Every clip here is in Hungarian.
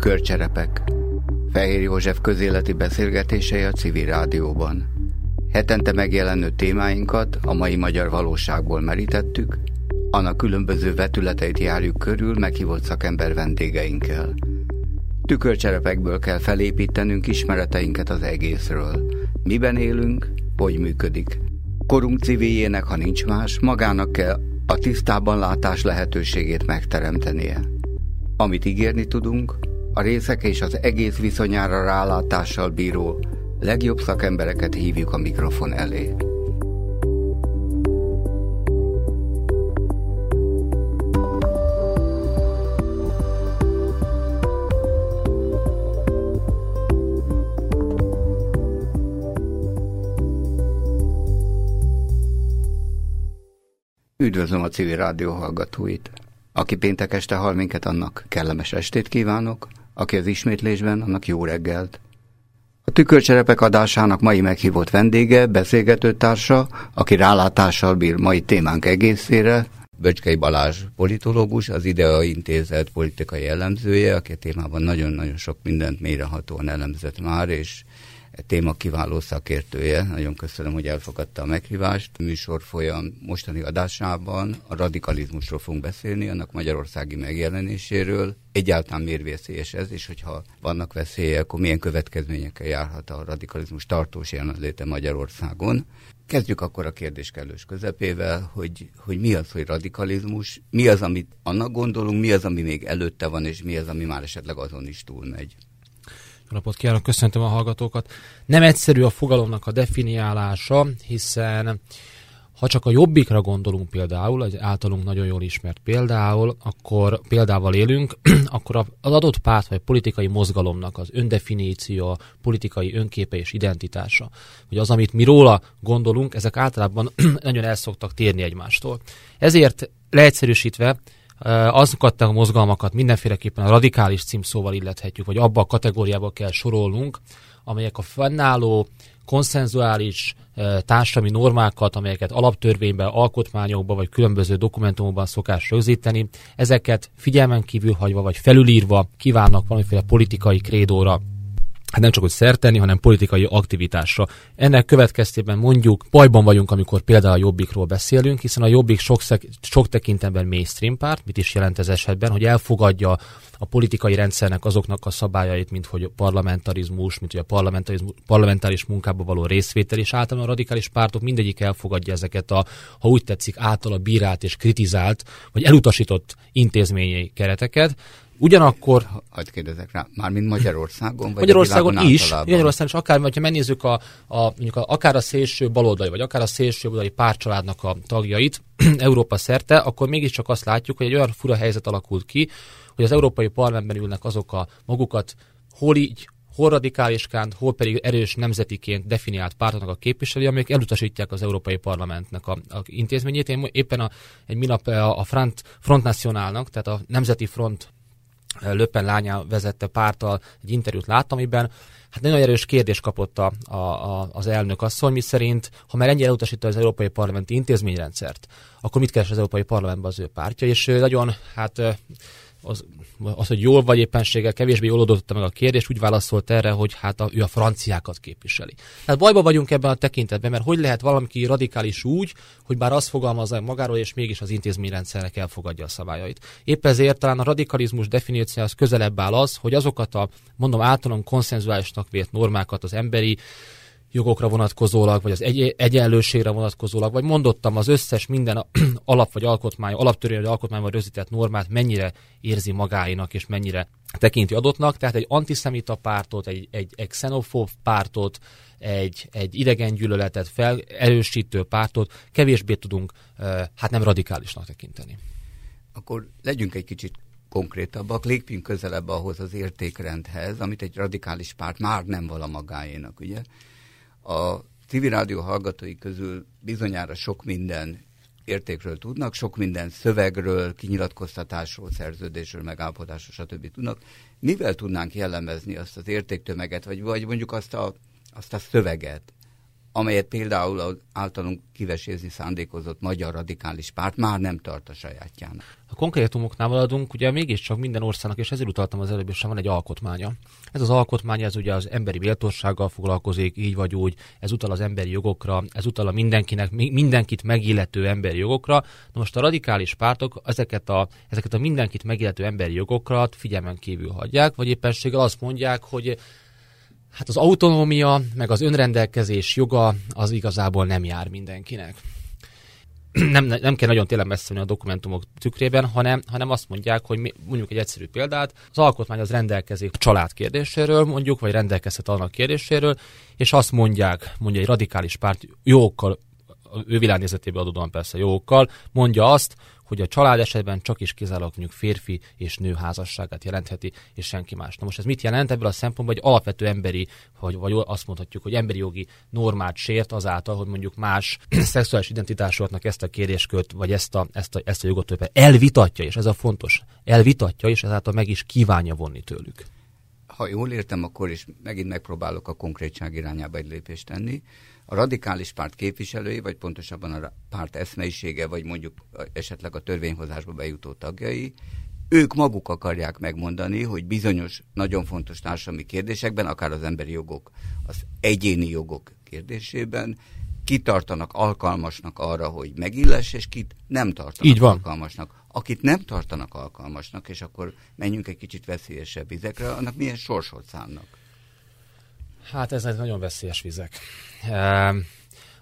Tükörcserepek. Fehér József közéleti beszélgetései a civil rádióban. Hetente megjelenő témáinkat a mai magyar valóságból merítettük, annak különböző vetületeit járjuk körül meghívott szakember vendégeinkkel. Tükörcserepekből kell felépítenünk ismereteinket az egészről. Miben élünk, hogy működik. Korunk civiljének, ha nincs más, magának kell a tisztában látás lehetőségét megteremtenie. Amit ígérni tudunk, a részek és az egész viszonyára rálátással bíró legjobb szakembereket hívjuk a mikrofon elé. Üdvözlöm a civil rádió hallgatóit! Aki péntek este hall minket, annak kellemes estét kívánok, aki az ismétlésben, annak jó reggelt. A tükörcserepek adásának mai meghívott vendége, beszélgető társa, aki rálátással bír mai témánk egészére, Böcskei Balázs politológus, az IDEA Intézet politikai elemzője, aki a témában nagyon-nagyon sok mindent mélyrehatóan elemzett már, és téma kiváló szakértője. Nagyon köszönöm, hogy elfogadta a meghívást. A műsor folyam mostani adásában a radikalizmusról fogunk beszélni, annak magyarországi megjelenéséről. Egyáltalán miért veszélyes ez, és hogyha vannak veszélyek, akkor milyen következményekkel járhat a radikalizmus tartós jelenléte Magyarországon. Kezdjük akkor a kérdés kellős közepével, hogy, hogy mi az, hogy radikalizmus, mi az, amit annak gondolunk, mi az, ami még előtte van, és mi az, ami már esetleg azon is túlmegy. Napot kívánok, köszöntöm a hallgatókat. Nem egyszerű a fogalomnak a definiálása, hiszen ha csak a jobbikra gondolunk például, egy általunk nagyon jól ismert például, akkor példával élünk, akkor az adott párt vagy politikai mozgalomnak az öndefiníció, politikai önképe és identitása, hogy az, amit mi róla gondolunk, ezek általában nagyon el szoktak térni egymástól. Ezért leegyszerűsítve azokat a mozgalmakat mindenféleképpen a radikális címszóval illethetjük, vagy abba a kategóriába kell sorolnunk, amelyek a fennálló konszenzuális társadalmi normákat, amelyeket alaptörvényben, alkotmányokban vagy különböző dokumentumokban szokás rögzíteni, ezeket figyelmen kívül hagyva vagy felülírva kívánnak valamiféle politikai krédóra hát nem csak hogy szertenni, hanem politikai aktivitásra. Ennek következtében mondjuk bajban vagyunk, amikor például a Jobbikról beszélünk, hiszen a Jobbik sok, sok tekintetben mainstream párt, mit is jelent ez esetben, hogy elfogadja a politikai rendszernek azoknak a szabályait, mint hogy a parlamentarizmus, mint hogy a parlamentarizmus, parlamentáris munkába való részvétel, és általában a radikális pártok mindegyik elfogadja ezeket a, ha úgy tetszik, általa bírált és kritizált, vagy elutasított intézményi kereteket, Ugyanakkor... Hagyd kérdezek rá, már mint Magyarországon? Vagy Magyarországon is, általában? Magyarországon is, akár, ha megnézzük a, a, mondjuk a, akár a szélső baloldali, vagy akár a szélső baloldali párcsaládnak a tagjait Európa szerte, akkor mégiscsak azt látjuk, hogy egy olyan fura helyzet alakult ki, hogy az Európai Parlamentben ülnek azok a magukat hol így, hol radikáliskán, hol pedig erős nemzetiként definiált pártoknak a képviselői, amelyek elutasítják az Európai Parlamentnek a, a intézményét. Én éppen a, egy minap a, a Front, Front Nationalnak, tehát a Nemzeti Front Löppen lánya vezette pártal egy interjút láttam, amiben hát nagyon erős kérdés kapott a, a, az elnök asszony, mi szerint, ha már ennyire elutasítta az Európai Parlamenti intézményrendszert, akkor mit keres az Európai Parlamentben az ő pártja, és nagyon hát az, az, hogy jól vagy éppenséggel kevésbé jól oldotta meg a kérdés, úgy válaszolt erre, hogy hát a, ő a franciákat képviseli. Hát bajba vagyunk ebben a tekintetben, mert hogy lehet valami radikális úgy, hogy bár azt fogalmazza magáról, és mégis az intézményrendszernek elfogadja a szabályait. Épp ezért talán a radikalizmus definícióhoz közelebb áll az, hogy azokat a, mondom, általán konszenzuálisnak vért normákat az emberi jogokra vonatkozólag, vagy az egy- egyenlőségre vonatkozólag, vagy mondottam az összes minden alap vagy alkotmány, alaptörvény vagy alkotmányban rögzített normát mennyire érzi magáinak, és mennyire tekinti adottnak. Tehát egy antiszemita pártot, egy, egy, egy xenofób pártot, egy, egy idegen gyűlöletet fel, erősítő pártot kevésbé tudunk, hát nem radikálisnak tekinteni. Akkor legyünk egy kicsit konkrétabbak, lépjünk közelebb ahhoz az értékrendhez, amit egy radikális párt már nem vala magáénak, ugye? A civil rádió hallgatói közül bizonyára sok minden értékről tudnak, sok minden szövegről, kinyilatkoztatásról, szerződésről, megállapodásról, stb. tudnak. Mivel tudnánk jellemezni azt az értéktömeget, vagy, vagy mondjuk azt a, azt a szöveget, amelyet például az általunk kivesézni szándékozott magyar radikális párt már nem tart a sajátjának. Konkrétumoknál maradunk, ugye mégiscsak minden országnak, és ezért utaltam az előbb, és van egy alkotmánya. Ez az alkotmány, ez ugye az emberi méltósággal foglalkozik, így vagy úgy, ez utal az emberi jogokra, ez utal a mindenkinek, mindenkit megillető emberi jogokra. Na most a radikális pártok ezeket a, ezeket a mindenkit megillető emberi jogokat figyelmen kívül hagyják, vagy éppenséggel azt mondják, hogy Hát az autonómia, meg az önrendelkezés joga az igazából nem jár mindenkinek. nem, nem kell nagyon tényleg messze a dokumentumok tükrében, hanem, hanem azt mondják, hogy mi, mondjuk egy egyszerű példát, az alkotmány az rendelkezik a család kérdéséről, mondjuk, vagy rendelkezhet annak kérdéséről, és azt mondják, mondja egy radikális párt jókkal, ő világnézetében adódóan persze jókkal, mondja azt, hogy a család esetben csak is kizárólag férfi és nő házasságát jelentheti, és senki más. Na most ez mit jelent ebből a szempontból, hogy alapvető emberi, vagy, vagy azt mondhatjuk, hogy emberi jogi normát sért azáltal, hogy mondjuk más szexuális identitásoknak ezt a kérdéskört, vagy ezt a, ezt a, ezt a jogot többen elvitatja, és ez a fontos, elvitatja, és ezáltal meg is kívánja vonni tőlük. Ha jól értem, akkor is megint megpróbálok a konkrétság irányába egy lépést tenni a radikális párt képviselői, vagy pontosabban a párt eszmeisége, vagy mondjuk esetleg a törvényhozásba bejutó tagjai, ők maguk akarják megmondani, hogy bizonyos nagyon fontos társadalmi kérdésekben, akár az emberi jogok, az egyéni jogok kérdésében kitartanak alkalmasnak arra, hogy megilless, és kit nem tartanak Így van. alkalmasnak. Akit nem tartanak alkalmasnak, és akkor menjünk egy kicsit veszélyesebb vizekre, annak milyen sorsot szánnak? Hát ez nagyon veszélyes vizek.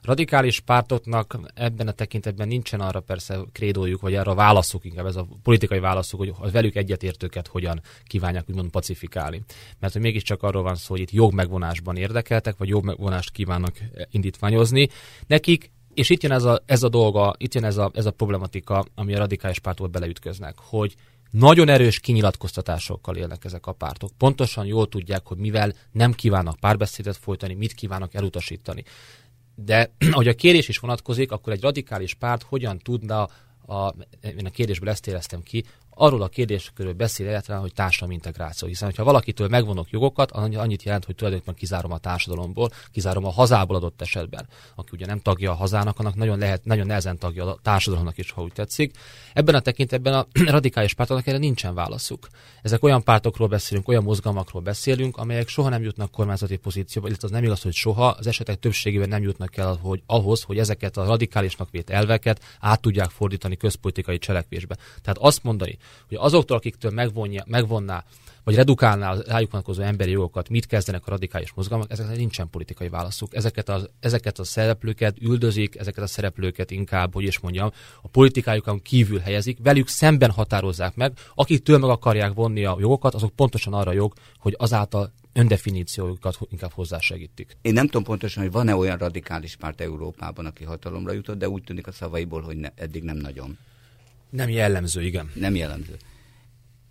Radikális pártoknak ebben a tekintetben nincsen arra persze krédójuk, vagy arra válaszuk inkább, ez a politikai válaszuk, hogy a velük egyetértőket hogyan kívánják úgymond pacifikálni. Mert hogy mégiscsak arról van szó, hogy itt jogmegvonásban érdekeltek, vagy jogmegvonást kívánnak indítványozni. Nekik és itt jön ez a, ez a dolga, itt jön ez a, ez a problematika, ami a radikális pártól beleütköznek, hogy nagyon erős kinyilatkoztatásokkal élnek ezek a pártok. Pontosan jól tudják, hogy mivel nem kívánnak párbeszédet folytani, mit kívánnak elutasítani. De ahogy a kérés is vonatkozik, akkor egy radikális párt hogyan tudna a, én a kérdésből ezt éreztem ki, arról a kérdéskörről beszél egyáltalán, hogy társadalmi integráció. Hiszen, ha valakitől megvonok jogokat, annyit jelent, hogy tulajdonképpen kizárom a társadalomból, kizárom a hazából adott esetben. Aki ugye nem tagja a hazának, annak nagyon, lehet, nagyon nehezen tagja a társadalomnak is, ha úgy tetszik. Ebben a tekintetben a radikális pártoknak erre nincsen válaszuk. Ezek olyan pártokról beszélünk, olyan mozgalmakról beszélünk, amelyek soha nem jutnak kormányzati pozícióba, illetve az nem igaz, hogy soha, az esetek többségében nem jutnak el hogy, ahhoz, hogy ezeket a radikálisnak vét elveket át tudják fordítani közpolitikai cselekvésbe. Tehát azt mondani, hogy azoktól, akiktől megvonja, megvonná, vagy redukálná az rájuk vonatkozó emberi jogokat, mit kezdenek a radikális mozgalmak, ezeknek nincsen politikai válaszuk. Ezeket a, ezeket a szereplőket üldözik, ezeket a szereplőket inkább, hogy is mondjam, a politikájukon kívül helyezik, velük szemben határozzák meg, akiktől meg akarják vonni a jogokat, azok pontosan arra jog, hogy azáltal öndefiníciójukat inkább hozzásegítik. Én nem tudom pontosan, hogy van-e olyan radikális párt Európában, aki hatalomra jutott, de úgy tűnik a szavaiból, hogy ne, eddig nem nagyon. Nem jellemző, igen. Nem jellemző.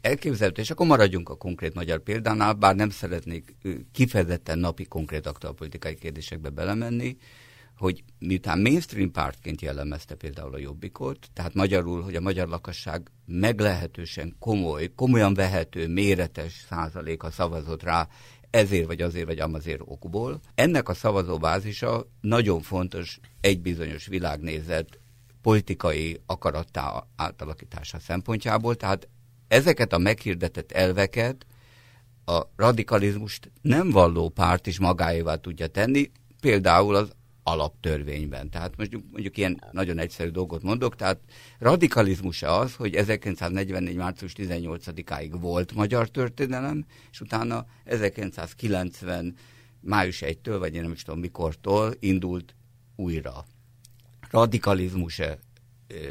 Elképzelhető, és akkor maradjunk a konkrét magyar példánál, bár nem szeretnék kifejezetten napi konkrét aktuálpolitikai kérdésekbe belemenni, hogy miután mainstream pártként jellemezte például a Jobbikot, tehát magyarul, hogy a magyar lakosság meglehetősen komoly, komolyan vehető, méretes százaléka szavazott rá ezért vagy azért vagy amazért okból. Ennek a szavazóbázisa nagyon fontos egy bizonyos világnézet politikai akarattá átalakítása szempontjából, tehát ezeket a meghirdetett elveket a radikalizmust nem valló párt is magáévá tudja tenni, például az alaptörvényben. Tehát mondjuk, mondjuk ilyen nagyon egyszerű dolgot mondok, tehát radikalizmus az, hogy 1944. március 18-áig volt magyar történelem, és utána 1990. május 1-től, vagy én nem is tudom mikortól indult újra radikalizmus-e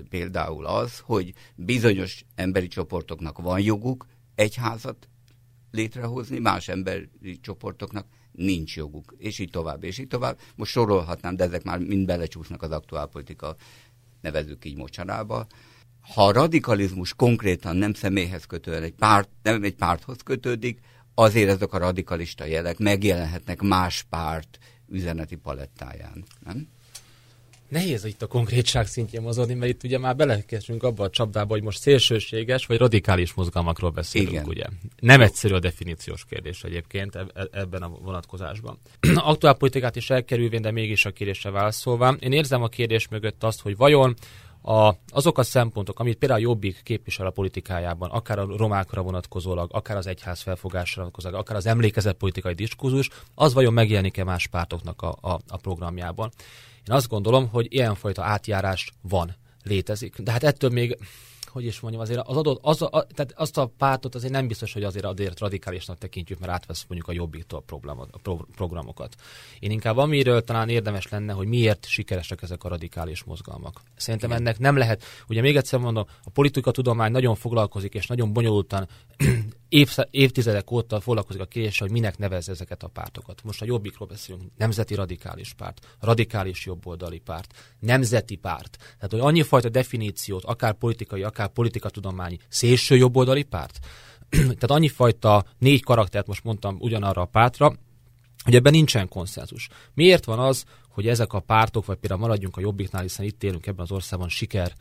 például az, hogy bizonyos emberi csoportoknak van joguk egyházat létrehozni, más emberi csoportoknak nincs joguk, és így tovább, és így tovább. Most sorolhatnám, de ezek már mind belecsúsznak az aktuálpolitika, nevezzük így mocsarába. Ha a radikalizmus konkrétan nem személyhez kötően, egy párt, nem egy párthoz kötődik, azért ezek a radikalista jelek megjelenhetnek más párt üzeneti palettáján. Nem? Nehéz itt a konkrétság szintjén mozogni, mert itt ugye már belekezdünk abba a csapdába, hogy most szélsőséges vagy radikális mozgalmakról beszélünk, Igen. ugye. Nem egyszerű a definíciós kérdés egyébként ebben a vonatkozásban. Aktuál politikát is elkerülvén, de mégis a kérdésre válaszolva. Én érzem a kérdés mögött azt, hogy vajon a, azok a szempontok, amit például a Jobbik képvisel a politikájában, akár a romákra vonatkozólag, akár az egyház felfogásra vonatkozólag, akár az emlékezett politikai diskurzus, az vajon megjelenik-e más pártoknak a, a, a programjában. Én azt gondolom, hogy ilyenfajta átjárás van, létezik. De hát ettől még hogy is mondjam, azért az adott, az a, tehát azt a pártot azért nem biztos, hogy azért, azért radikálisnak tekintjük, mert átvesz mondjuk a jobbiktól a pro, programokat. Én inkább amiről talán érdemes lenne, hogy miért sikeresek ezek a radikális mozgalmak. Szerintem Igen. ennek nem lehet, ugye még egyszer mondom, a politika tudomány nagyon foglalkozik, és nagyon bonyolultan év, évtizedek óta foglalkozik a kérdéssel, hogy minek nevez ezeket a pártokat. Most a jobbikról beszélünk, nemzeti radikális párt, radikális jobboldali párt, nemzeti párt. Tehát, hogy annyi fajta definíciót, akár politikai, akár politikatudományi, szélső jobboldali párt. Tehát annyi fajta négy karaktert most mondtam ugyanarra a pártra, hogy ebben nincsen konszenzus. Miért van az, hogy ezek a pártok, vagy például maradjunk a jobbiknál, hiszen itt élünk ebben az országban, siker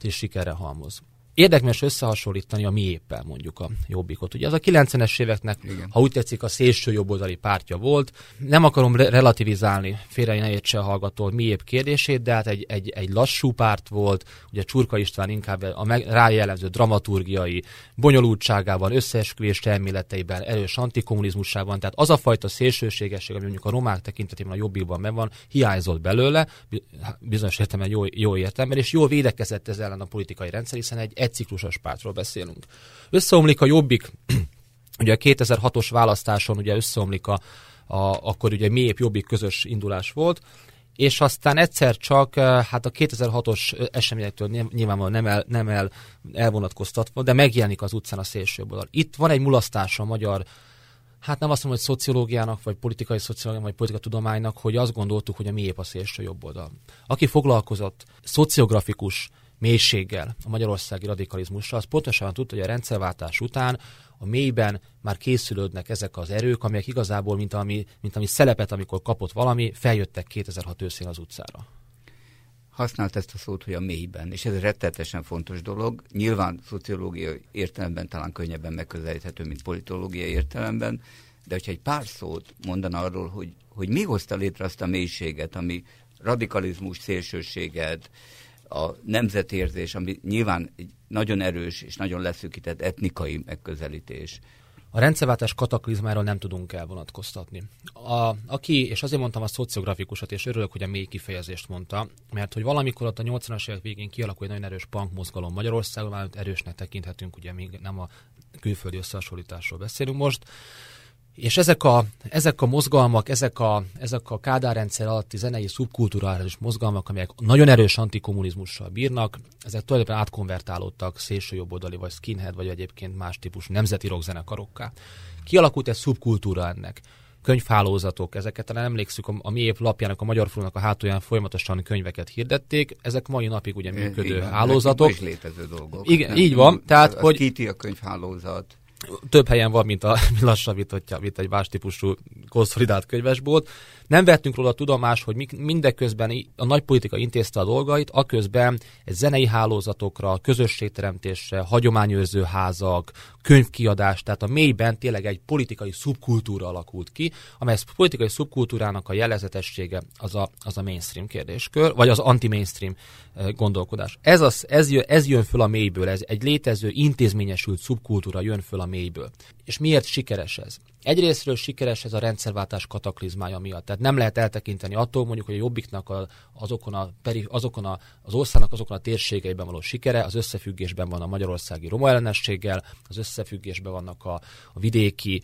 és sikerre halmoz érdekes összehasonlítani a mi éppel mondjuk a jobbikot. Ugye az a 90-es éveknek, Igen. ha úgy tetszik, a szélső jobboldali pártja volt. Nem akarom re- relativizálni, félre ne értse a hallgató mi épp kérdését, de hát egy, egy, egy lassú párt volt, ugye Csurka István inkább a meg, rájellemző dramaturgiai bonyolultságában, összeesküvés elméleteiben, erős antikommunizmusában, tehát az a fajta szélsőségesség, ami mondjuk a romák tekintetében a jobbikban meg van, hiányzott belőle, bizonyos értelemben jó, jó értelemben, és jól védekezett ez ellen a politikai rendszer, hiszen egy egyciklusos pártról beszélünk. Összeomlik a Jobbik, ugye a 2006-os választáson ugye összeomlik a, a akkor ugye mélyebb Jobbik közös indulás volt, és aztán egyszer csak, eh, hát a 2006-os eseményektől nyilvánvalóan nem, el, nem el, elvonatkoztatva, de megjelenik az utcán a szélső oldal. Itt van egy mulasztás a magyar hát nem azt mondom, hogy szociológiának, vagy politikai szociológiának, vagy politikatudománynak, hogy azt gondoltuk, hogy a miép a szélső jobb oldal. Aki foglalkozott szociografikus mélységgel a magyarországi radikalizmussal, az pontosan tudta, hogy a rendszerváltás után a mélyben már készülődnek ezek az erők, amelyek igazából, mint ami, mint ami szelepet, amikor kapott valami, feljöttek 2006 őszén az utcára. Használt ezt a szót, hogy a mélyben, és ez rettetesen fontos dolog. Nyilván szociológiai értelemben talán könnyebben megközelíthető, mint politológiai értelemben, de hogyha egy pár szót mondaná arról, hogy, hogy mi hozta létre azt a mélységet, ami radikalizmus, szélsőséget, a nemzetérzés, ami nyilván egy nagyon erős és nagyon leszűkített etnikai megközelítés. A rendszerváltás kataklizmáról nem tudunk elvonatkoztatni. A, aki, és azért mondtam a szociografikusat, és örülök, hogy a mély kifejezést mondta, mert hogy valamikor ott a 80-as évek végén kialakult egy nagyon erős punk mozgalom Magyarországon, már erősnek tekinthetünk, ugye még nem a külföldi összehasonlításról beszélünk most, és ezek a, ezek a mozgalmak, ezek a, ezek a kádárrendszer alatti zenei szubkulturális mozgalmak, amelyek nagyon erős antikommunizmussal bírnak, ezek tulajdonképpen átkonvertálódtak szélsőjobboldali, vagy skinhead, vagy egyébként más típusú nemzeti rockzenekarokká. Kialakult egy szubkultúra ennek könyvhálózatok, ezeket talán emlékszük, a, a mi év lapjának, a Magyar Frónak a hátulján folyamatosan könyveket hirdették, ezek mai napig ugye működő Igen, hálózatok. Is létező dolgok. Igen, így van. Tehát, az, az hogy... Kiti a könyvhálózat több helyen van, mint a lassabítottja, mint egy más típusú konszolidált könyvesbolt. Nem vettünk róla tudomás, hogy mindeközben a nagy politika intézte a dolgait, aközben egy zenei hálózatokra, közösségteremtésre, hagyományőrző házak, könyvkiadás, tehát a mélyben tényleg egy politikai szubkultúra alakult ki, amely politikai szubkultúrának a jelezetessége az a, az a mainstream kérdéskör, vagy az anti-mainstream eh, gondolkodás. Ez, az, ez, jön, ez jön föl a mélyből, ez egy létező, intézményesült szubkultúra jön föl a mélyből. És miért sikeres ez? Egyrésztről sikeres ez a rendszerváltás kataklizmája miatt. Tehát nem lehet eltekinteni attól, mondjuk, hogy a jobbiknak a, azokon, a, azokon a, az országnak azokon a térségeiben való sikere, az összefüggésben van a magyarországi roma ellenességgel, az összefüggésben vannak a, a vidéki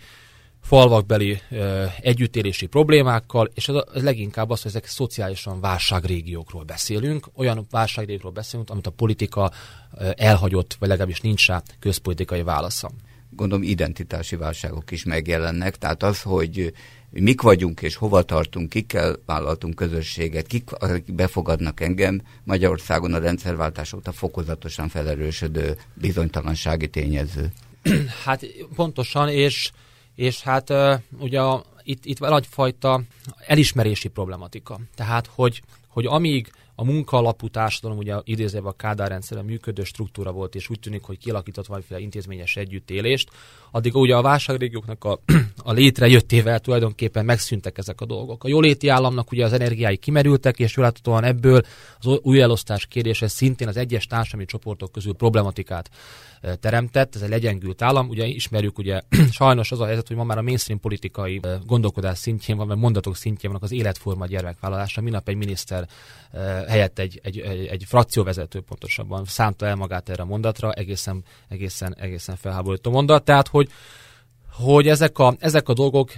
falvakbeli ö, együttélési problémákkal, és ez, a, ez leginkább az, hogy ezek szociálisan válságrégiókról beszélünk, olyan válságrégiókról beszélünk, amit a politika ö, elhagyott, vagy legalábbis nincs rá közpolitikai válasza gondolom identitási válságok is megjelennek, tehát az, hogy mik vagyunk és hova tartunk, kikkel vállaltunk közösséget, kik akik befogadnak engem, Magyarországon a rendszerváltás óta fokozatosan felerősödő bizonytalansági tényező. Hát pontosan, és, és hát ugye itt, itt van egyfajta elismerési problematika. Tehát, hogy, hogy amíg a munkaalapú társadalom ugye idézve a Kádár rendszerben működő struktúra volt, és úgy tűnik, hogy kialakított valamiféle intézményes együttélést, addig ugye a válságrégióknak a, a létrejöttével tulajdonképpen megszűntek ezek a dolgok. A jóléti államnak ugye az energiái kimerültek, és láthatóan ebből az új elosztás kérdése szintén az egyes társadalmi csoportok közül problematikát teremtett, ez egy legyengült állam. Ugye ismerjük, ugye sajnos az a helyzet, hogy ma már a mainstream politikai gondolkodás szintjén van, vagy mondatok szintjén vannak az életforma gyermekvállalása. Minap egy miniszter helyett egy, egy, egy, egy frakcióvezető pontosabban szánta el magát erre a mondatra, egészen, egészen, egészen felháborító mondat. Tehát, hogy hogy ezek a, ezek a dolgok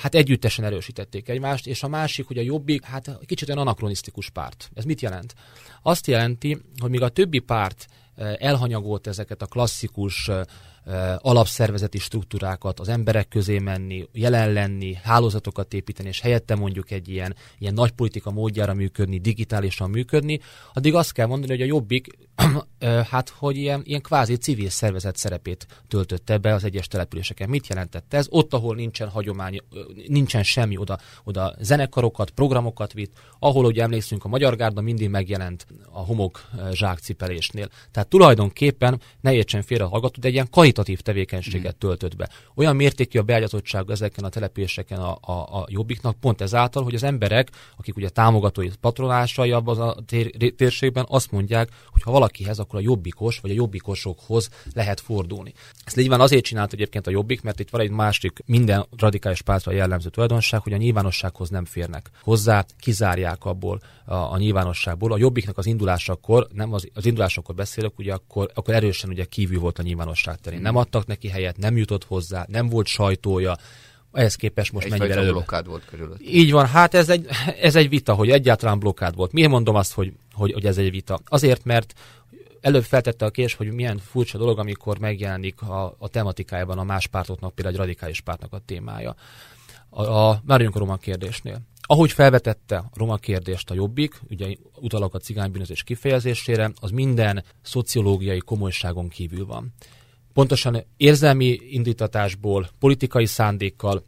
hát együttesen erősítették egymást, és a másik, hogy a jobbik, hát kicsit olyan anakronisztikus párt. Ez mit jelent? Azt jelenti, hogy míg a többi párt elhanyagolt ezeket a klasszikus alapszervezeti struktúrákat, az emberek közé menni, jelen lenni, hálózatokat építeni, és helyette mondjuk egy ilyen, ilyen nagy politika módjára működni, digitálisan működni, addig azt kell mondani, hogy a Jobbik hát, hogy ilyen, ilyen kvázi civil szervezet szerepét töltötte be az egyes településeken. Mit jelentette ez? Ott, ahol nincsen hagyomány, nincsen semmi, oda, oda zenekarokat, programokat vitt, ahol, ugye emlékszünk, a Magyar Gárda mindig megjelent a homok zsákcipelésnél. Tehát tulajdonképpen ne értsen félre a hallgató, de egy ilyen karitatív tevékenységet mm. töltött be. Olyan mértékű a beágyatottság ezeken a településeken a, a, a jobbiknak, pont ezáltal, hogy az emberek, akik ugye támogatói, patronásai abban a tér, térségben azt mondják, hogy ha valakihez, akkor a jobbikos vagy a jobbikosokhoz lehet fordulni. Ezt nyilván azért csinált egyébként a jobbik, mert itt van egy másik minden radikális pártra jellemző tulajdonság, hogy a nyilvánossághoz nem férnek hozzá, kizárják abból a, a nyilvánosságból. A jobbiknak az indulásakor, nem az, az indulásakor beszélek, ugye akkor, akkor erősen ugye kívül volt a nyilvánosság terén. Nem adtak neki helyet, nem jutott hozzá, nem volt sajtója, ehhez képest most egy mennyivel előbb. blokkád volt körülött. Így van, hát ez egy, ez egy vita, hogy egyáltalán blokkád volt. Miért mondom azt, hogy, hogy, hogy ez egy vita? Azért, mert előbb feltette a kés, hogy milyen furcsa dolog, amikor megjelenik a, a tematikájában a más pártoknak, például egy radikális pártnak a témája. A, a, a roma kérdésnél. Ahogy felvetette a roma kérdést a Jobbik, ugye utalok a cigánybűnözés kifejezésére, az minden szociológiai komolyságon kívül van. Pontosan érzelmi indítatásból, politikai szándékkal,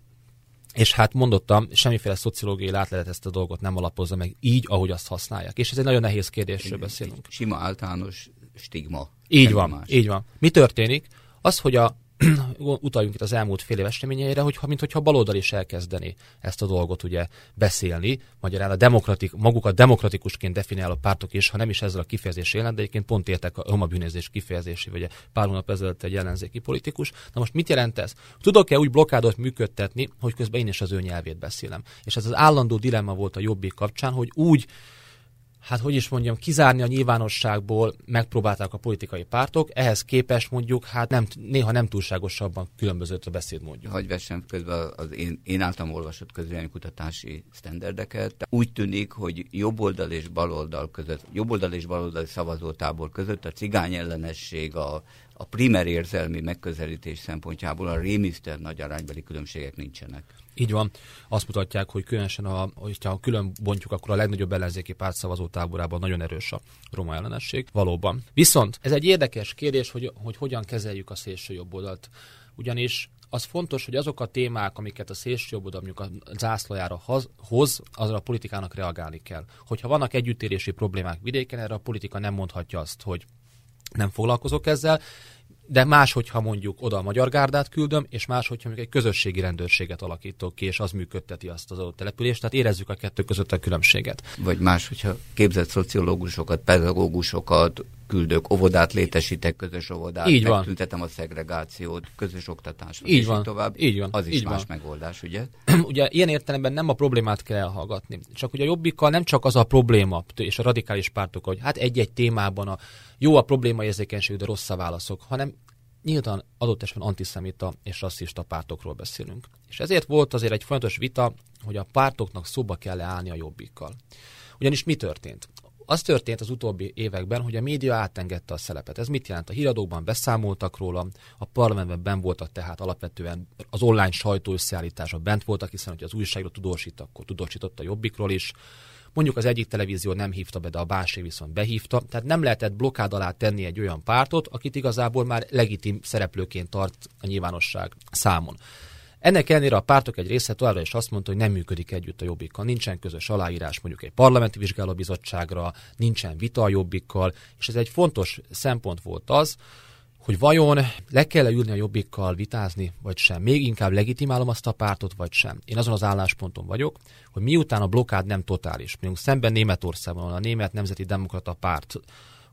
és hát mondottam, semmiféle szociológiai látlelet ezt a dolgot nem alapozza meg így, ahogy azt használják. És ez egy nagyon nehéz kérdésről beszélünk. Sima általános stigma. Így van, más. így van. Mi történik? Az, hogy a utaljunk itt az elmúlt fél év eseményeire, hogy mint hogyha baloldal is elkezdeni ezt a dolgot ugye beszélni, magyarán a demokratik, magukat demokratikusként definiáló pártok is, ha nem is ezzel a kifejezés jelent, de egyébként pont értek a homabűnözés kifejezési, vagy pár hónap ezelőtt egy ellenzéki politikus. Na most mit jelent ez? Tudok-e úgy blokkádot működtetni, hogy közben én is az ő nyelvét beszélem? És ez az állandó dilemma volt a jobbik kapcsán, hogy úgy hát hogy is mondjam, kizárni a nyilvánosságból megpróbálták a politikai pártok, ehhez képest mondjuk, hát nem, néha nem túlságosabban különbözött a beszéd mondjuk. Hagy vessem közben az én, én általam olvasott kutatási sztenderdeket. Úgy tűnik, hogy jobboldal és baloldal között, jobboldal és baloldali szavazótábor között a cigány ellenesség, a, a primer érzelmi megközelítés szempontjából a rémiszter nagy aránybeli különbségek nincsenek. Így van. Azt mutatják, hogy különösen, a, hogyha külön bontjuk, akkor a legnagyobb ellenzéki párt táborában nagyon erős a roma ellenesség. Valóban. Viszont ez egy érdekes kérdés, hogy, hogy hogyan kezeljük a szélső jobb oldalt. Ugyanis az fontos, hogy azok a témák, amiket a szélső jobb oldal a zászlajára hoz, azra a politikának reagálni kell. Hogyha vannak együttérési problémák vidéken, erre a politika nem mondhatja azt, hogy nem foglalkozok ezzel, de más, hogyha mondjuk oda a magyar gárdát küldöm, és más, hogyha mondjuk egy közösségi rendőrséget alakítok ki, és az működteti azt az adott települést, tehát érezzük a kettő között a különbséget. Vagy más, hogyha képzett szociológusokat, pedagógusokat küldök, óvodát létesítek, közös óvodát, így van. megtüntetem a szegregációt, közös oktatást, így és van. így tovább. Így van. Az is így más van. megoldás, ugye? ugye ilyen értelemben nem a problémát kell elhallgatni. Csak ugye a jobbikkal nem csak az a probléma, és a radikális pártok, hogy hát egy-egy témában a jó a probléma érzékenység, de rossz a válaszok, hanem nyíltan adott esetben antiszemita és rasszista pártokról beszélünk. És ezért volt azért egy fontos vita, hogy a pártoknak szóba kell állni a jobbikkal. Ugyanis mi történt? Az történt az utóbbi években, hogy a média átengedte a szelepet. Ez mit jelent? A híradókban beszámoltak róla, a parlamentben ben voltak tehát alapvetően az online sajtó összeállítása bent voltak, hiszen hogy az újságra tudósít, akkor tudósított a jobbikról is. Mondjuk az egyik televízió nem hívta be, de a másik viszont behívta. Tehát nem lehetett blokkád alá tenni egy olyan pártot, akit igazából már legitim szereplőként tart a nyilvánosság számon. Ennek ellenére a pártok egy része továbbra is azt mondta, hogy nem működik együtt a jobbikkal, nincsen közös aláírás mondjuk egy parlamenti vizsgálóbizottságra, nincsen vita a jobbikkal, és ez egy fontos szempont volt az, hogy vajon le kell -e ülni a jobbikkal vitázni, vagy sem. Még inkább legitimálom azt a pártot, vagy sem. Én azon az állásponton vagyok, hogy miután a blokád nem totális, mondjuk szemben Németországban a Német Nemzeti Demokrata Párt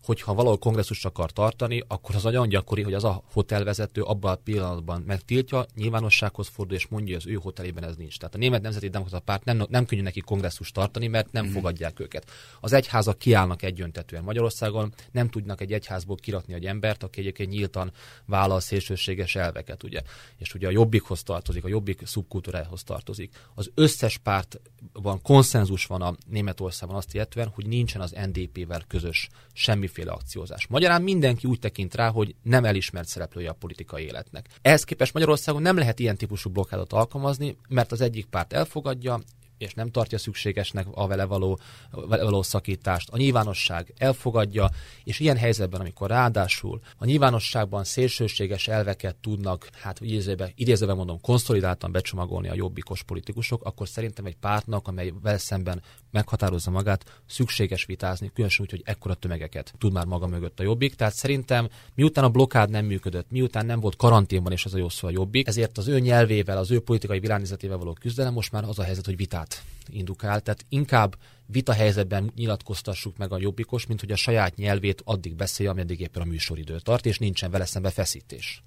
hogyha valahol kongresszust akar tartani, akkor az nagyon gyakori, hogy az a hotelvezető abban a pillanatban megtiltja, nyilvánossághoz fordul, és mondja, hogy az ő hotelében ez nincs. Tehát a Német Nemzeti Demokrata Párt nem, nem könnyű neki kongresszust tartani, mert nem mm. fogadják őket. Az egyházak kiállnak egyöntetően Magyarországon, nem tudnak egy egyházból kirakni egy embert, aki egyébként nyíltan vállal szélsőséges elveket, ugye. És ugye a jobbikhoz tartozik, a jobbik szubkultúrához tartozik. Az összes pártban konszenzus van a Németországban azt illetően, hogy nincsen az NDP-vel közös semmiféle semmiféle akciózás. Magyarán mindenki úgy tekint rá, hogy nem elismert szereplője a politikai életnek. Ehhez képest Magyarországon nem lehet ilyen típusú blokkádot alkalmazni, mert az egyik párt elfogadja, és nem tartja szükségesnek a vele való, vele való szakítást. A nyilvánosság elfogadja, és ilyen helyzetben, amikor ráadásul a nyilvánosságban szélsőséges elveket tudnak, hát idézőbe, idézőbe mondom, konszolidáltan becsomagolni a jobbikos politikusok, akkor szerintem egy pártnak, amely vele szemben meghatározza magát, szükséges vitázni, különösen úgy, hogy ekkora tömegeket tud már maga mögött a jobbik. Tehát szerintem miután a blokád nem működött, miután nem volt karanténban, és az a jó szó a jobbik, ezért az ő nyelvével, az ő politikai világnézetével való küzdelem most már az a helyzet, hogy vitát vitát indukál, tehát inkább vita helyzetben nyilatkoztassuk meg a jobbikos, mint hogy a saját nyelvét addig beszélje, ameddig éppen a műsoridő tart, és nincsen vele szembe feszítés.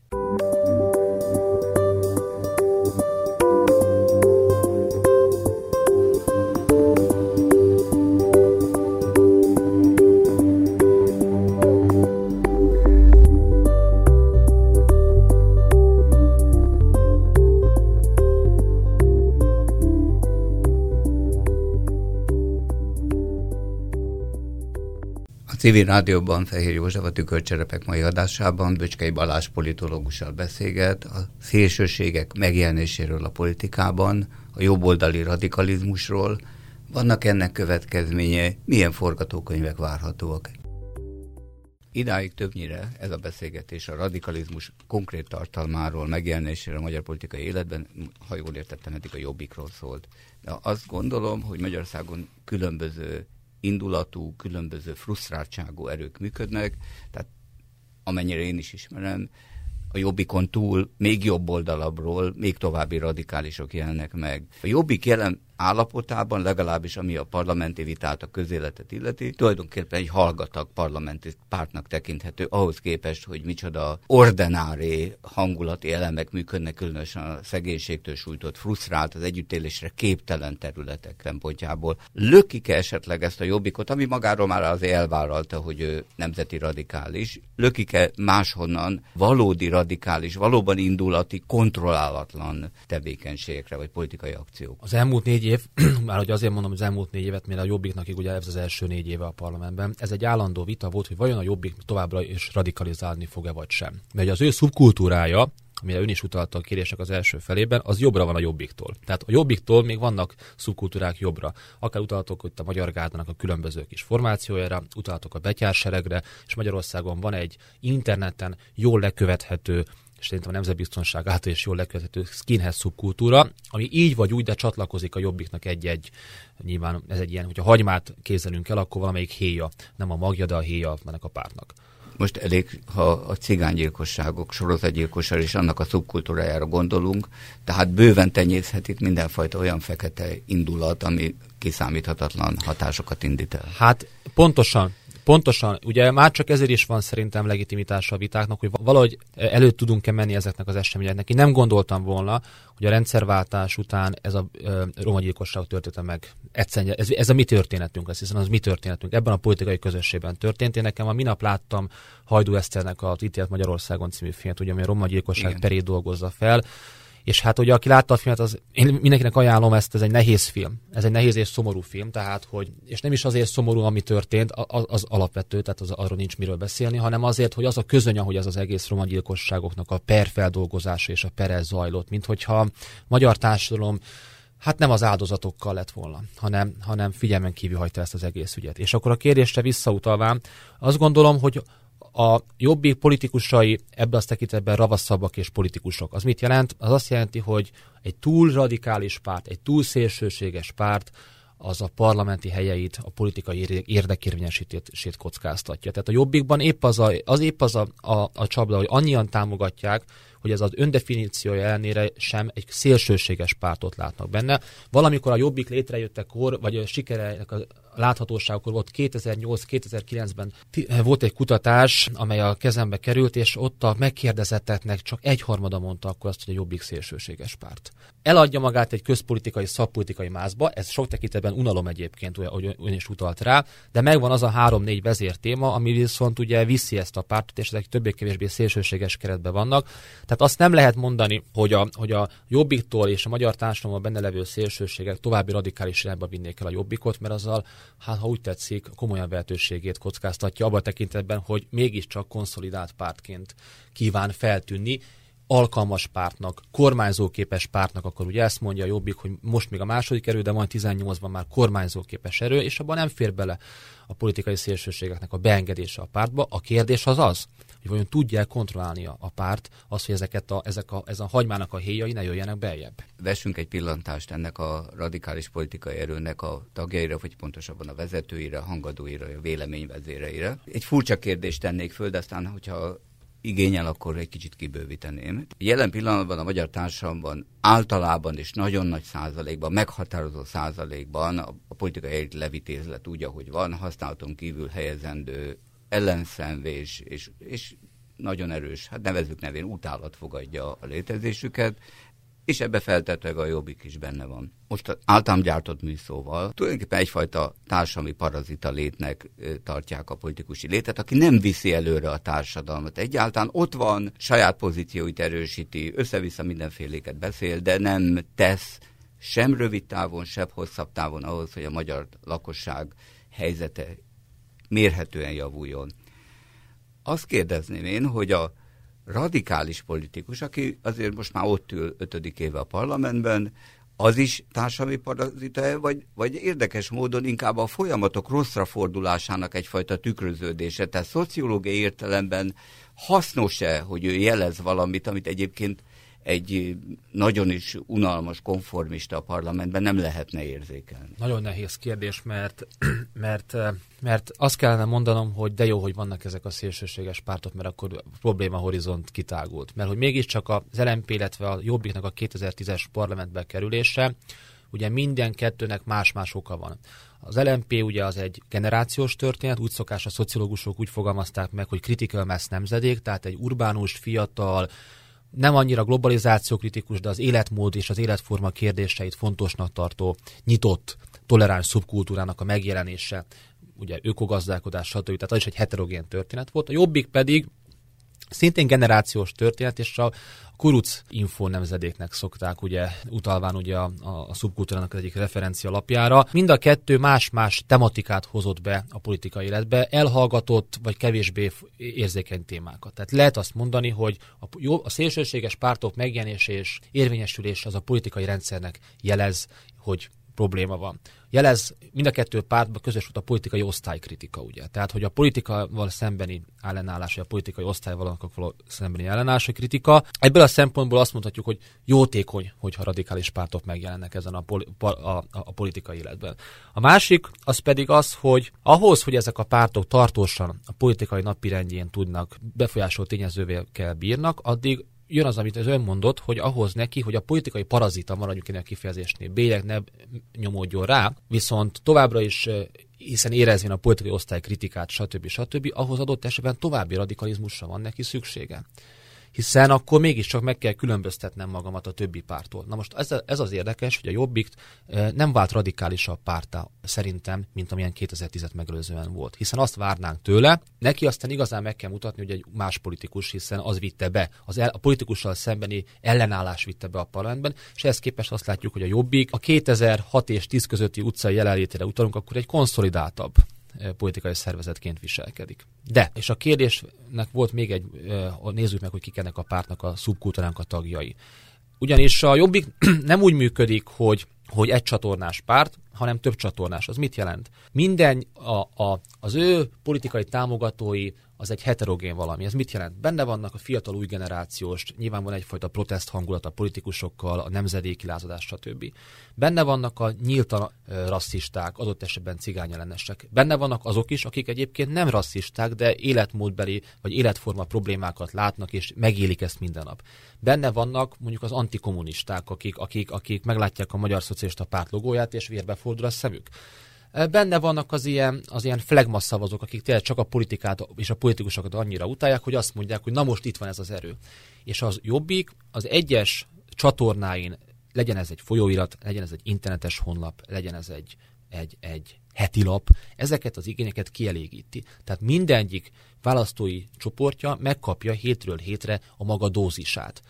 Civil Rádióban Fehér József a tükörcserepek mai adásában Böcskei Balázs politológussal beszélget a szélsőségek megjelenéséről a politikában, a jobboldali radikalizmusról. Vannak ennek következménye, milyen forgatókönyvek várhatóak? Idáig többnyire ez a beszélgetés a radikalizmus konkrét tartalmáról, megjelenésére a magyar politikai életben, ha jól értettem, eddig a jobbikról szólt. De azt gondolom, hogy Magyarországon különböző indulatú, különböző frusztráltságú erők működnek, tehát amennyire én is ismerem, a jobbikon túl még jobb oldalabról még további radikálisok jelennek meg. A jobbik jelen állapotában, legalábbis ami a parlamenti vitát, a közéletet illeti, tulajdonképpen egy hallgatag parlamenti pártnak tekinthető, ahhoz képest, hogy micsoda ordenáré hangulati elemek működnek, különösen a szegénységtől sújtott, frusztrált, az együttélésre képtelen területek szempontjából. Lökik-e esetleg ezt a jobbikot, ami magáról már azért elvállalta, hogy ő nemzeti radikális, lökik-e máshonnan valódi radikális, valóban indulati, kontrollálatlan tevékenységekre vagy politikai akciók? Az elmúlt négy év, már hogy azért mondom, hogy az elmúlt négy évet, mert a Jobbiknak ugye ez az első négy éve a parlamentben, ez egy állandó vita volt, hogy vajon a Jobbik továbbra is radikalizálni fog-e vagy sem. Mert az ő szubkultúrája, amire ön is utalta a kérések az első felében, az jobbra van a jobbiktól. Tehát a jobbiktól még vannak szubkultúrák jobbra. Akár utaltok hogy a Magyar Gárdának a különböző kis formációjára, utaltok a betyárseregre, és Magyarországon van egy interneten jól lekövethető és szerintem a nemzetbiztonság által is jól lekövethető skinhead szubkultúra, ami így vagy úgy, de csatlakozik a jobbiknak egy-egy, nyilván ez egy ilyen, hogyha hagymát kézelünk el, akkor valamelyik héja, nem a magja, de a héja ennek a pártnak. Most elég, ha a cigánygyilkosságok, sorozatgyilkosság és annak a szubkultúrájára gondolunk, tehát bőven tenyészhetik mindenfajta olyan fekete indulat, ami kiszámíthatatlan hatásokat indít el. Hát pontosan, Pontosan, ugye már csak ezért is van szerintem legitimitása a vitáknak, hogy valahogy elő tudunk-e menni ezeknek az eseményeknek. Én nem gondoltam volna, hogy a rendszerváltás után ez a e, romagyilkosság történt meg. Egyszerűen, ez, ez a mi történetünk lesz, hiszen az mi történetünk. Ebben a politikai közösségben történt. Én nekem a minap láttam Hajdú Eszternek az Ítélet Magyarországon című filmet, ugye, ami a romagyilkosság perét dolgozza fel és hát ugye, aki látta a filmet, az én mindenkinek ajánlom ezt, ez egy nehéz film. Ez egy nehéz és szomorú film, tehát, hogy, és nem is azért szomorú, ami történt, az, az alapvető, tehát az, arról nincs miről beszélni, hanem azért, hogy az a közöny, ahogy az az egész romagyilkosságoknak a per feldolgozása és a perez zajlott, mint hogyha magyar társadalom hát nem az áldozatokkal lett volna, hanem, hanem figyelmen kívül hagyta ezt az egész ügyet. És akkor a kérdésre visszautalván, azt gondolom, hogy a jobbik politikusai ebben az tekintetben ravaszabbak és politikusok. Az mit jelent? Az azt jelenti, hogy egy túl radikális párt, egy túl szélsőséges párt, az a parlamenti helyeit, a politikai érdekérvényesítését kockáztatja. Tehát a jobbikban épp az, a, az épp az a, a, a csapda, hogy annyian támogatják, hogy ez az öndefiníciója ellenére sem egy szélsőséges pártot látnak benne. Valamikor a Jobbik létrejöttekor, vagy a sikereinek a láthatóságkor volt 2008-2009-ben volt egy kutatás, amely a kezembe került, és ott a megkérdezetteknek csak egyharmada mondta akkor azt, hogy a Jobbik szélsőséges párt. Eladja magát egy közpolitikai, szakpolitikai mászba, ez sok tekintetben unalom egyébként, ahogy ön is utalt rá, de megvan az a három-négy vezértéma, ami viszont ugye viszi ezt a pártot, és ezek többé-kevésbé szélsőséges keretben vannak. Tehát azt nem lehet mondani, hogy a, hogy a jobbiktól és a magyar társadalomban benne levő szélsőségek további radikális irányba vinnék el a jobbikot, mert azzal, hát ha úgy tetszik, komolyan vehetőségét kockáztatja abban a tekintetben, hogy mégiscsak konszolidált pártként kíván feltűnni, alkalmas pártnak, kormányzóképes pártnak, akkor ugye ezt mondja a Jobbik, hogy most még a második erő, de majd 18-ban már kormányzóképes erő, és abban nem fér bele a politikai szélsőségeknek a beengedése a pártba. A kérdés az az, hogy vajon tudja kontrollálni a, a párt az, hogy ezeket a, ezek a, ez a hagymának a héjai ne jöjjenek beljebb. Vessünk egy pillantást ennek a radikális politikai erőnek a tagjaira, vagy pontosabban a vezetőire, a hangadóira, a véleményvezéreire. Egy furcsa kérdést tennék föl, de aztán, hogyha igényel, akkor egy kicsit kibővíteném. Jelen pillanatban a magyar társadalomban általában és nagyon nagy százalékban, meghatározó százalékban a, politikai levitézlet úgy, ahogy van, használaton kívül helyezendő ellenszenvés és, és nagyon erős, hát nevezzük nevén, utálat fogadja a létezésüket, és ebbe feltetőleg a jobbik is benne van. Most általán gyártott műszóval tulajdonképpen egyfajta társadalmi parazita létnek tartják a politikusi létet, aki nem viszi előre a társadalmat. Egyáltalán ott van, saját pozícióit erősíti, össze-vissza mindenféléket beszél, de nem tesz sem rövid távon, sem hosszabb távon ahhoz, hogy a magyar lakosság helyzete mérhetően javuljon. Azt kérdezném én, hogy a radikális politikus, aki azért most már ott ül ötödik éve a parlamentben, az is társadalmi parazita, vagy, vagy érdekes módon inkább a folyamatok rosszra fordulásának egyfajta tükröződése. Tehát szociológiai értelemben hasznos-e, hogy ő jelez valamit, amit egyébként egy nagyon is unalmas, konformista a parlamentben nem lehetne érzékelni. Nagyon nehéz kérdés, mert, mert, mert azt kellene mondanom, hogy de jó, hogy vannak ezek a szélsőséges pártok, mert akkor a probléma horizont kitágult. Mert hogy mégiscsak az LMP, illetve a Jobbiknak a 2010-es parlamentbe kerülése, ugye minden kettőnek más-más oka van. Az LMP ugye az egy generációs történet, úgy szokás a szociológusok úgy fogalmazták meg, hogy critical mass nemzedék, tehát egy urbánus, fiatal, nem annyira globalizáció kritikus, de az életmód és az életforma kérdéseit fontosnak tartó, nyitott, toleráns szubkultúrának a megjelenése, ugye ökogazdálkodás, stb. Tehát az is egy heterogén történet volt. A jobbik pedig szintén generációs történet, és a kuruc info nemzedéknek szokták ugye utalván ugye a, a, szubkultúrának az egyik referencia lapjára. Mind a kettő más-más tematikát hozott be a politikai életbe, elhallgatott vagy kevésbé érzékeny témákat. Tehát lehet azt mondani, hogy a, jó, a szélsőséges pártok megjelenése és érvényesülés az a politikai rendszernek jelez, hogy probléma van. Jelez mind a kettő pártban közös volt a politikai osztálykritika, ugye? Tehát, hogy a politikával szembeni ellenállás, vagy a politikai osztályval szembeni ellenállás, a kritika. Ebből a szempontból azt mondhatjuk, hogy jótékony, hogyha radikális pártok megjelennek ezen a, poli, a, a, a politikai életben. A másik, az pedig az, hogy ahhoz, hogy ezek a pártok tartósan a politikai napirendjén tudnak befolyásoló tényezővé kell bírnak, addig jön az, amit az ön mondott, hogy ahhoz neki, hogy a politikai parazita, maradjuk a kifejezésnél, bélyeg ne nyomódjon rá, viszont továbbra is hiszen érezvén a politikai osztály kritikát, stb. stb., ahhoz adott esetben további radikalizmusra van neki szüksége hiszen akkor mégiscsak meg kell különböztetnem magamat a többi pártól. Na most ez, ez az érdekes, hogy a Jobbik nem vált radikálisabb pártá szerintem, mint amilyen 2010-et megelőzően volt. Hiszen azt várnánk tőle, neki aztán igazán meg kell mutatni, hogy egy más politikus, hiszen az vitte be, az el, a politikussal szembeni ellenállás vitte be a parlamentben, és ehhez képest azt látjuk, hogy a Jobbik a 2006 és 10 közötti utcai jelenlétére utalunk, akkor egy konszolidáltabb politikai szervezetként viselkedik. De, és a kérdésnek volt még egy, nézzük meg, hogy kik ennek a pártnak a szubkultúránk a tagjai. Ugyanis a Jobbik nem úgy működik, hogy hogy egy csatornás párt, hanem több csatornás. Az mit jelent? Minden a, a, az ő politikai támogatói az egy heterogén valami. Ez mit jelent? Benne vannak a fiatal új generációs, nyilván van egyfajta protest hangulat a politikusokkal, a nemzedéki lázadás, stb. Benne vannak a nyíltan rasszisták, adott esetben cigányellenesek. Benne vannak azok is, akik egyébként nem rasszisták, de életmódbeli vagy életforma problémákat látnak, és megélik ezt minden nap. Benne vannak mondjuk az antikommunisták, akik, akik, akik meglátják a Magyar Szocialista Párt logóját, és vérbe fordul a szemük. Benne vannak az ilyen, az ilyen flagma szavazók, akik tényleg csak a politikát és a politikusokat annyira utálják, hogy azt mondják, hogy na most itt van ez az erő. És az jobbik az egyes csatornáin, legyen ez egy folyóirat, legyen ez egy internetes honlap, legyen ez egy, egy, egy heti lap, ezeket az igényeket kielégíti. Tehát mindegyik választói csoportja megkapja hétről hétre a maga dózisát.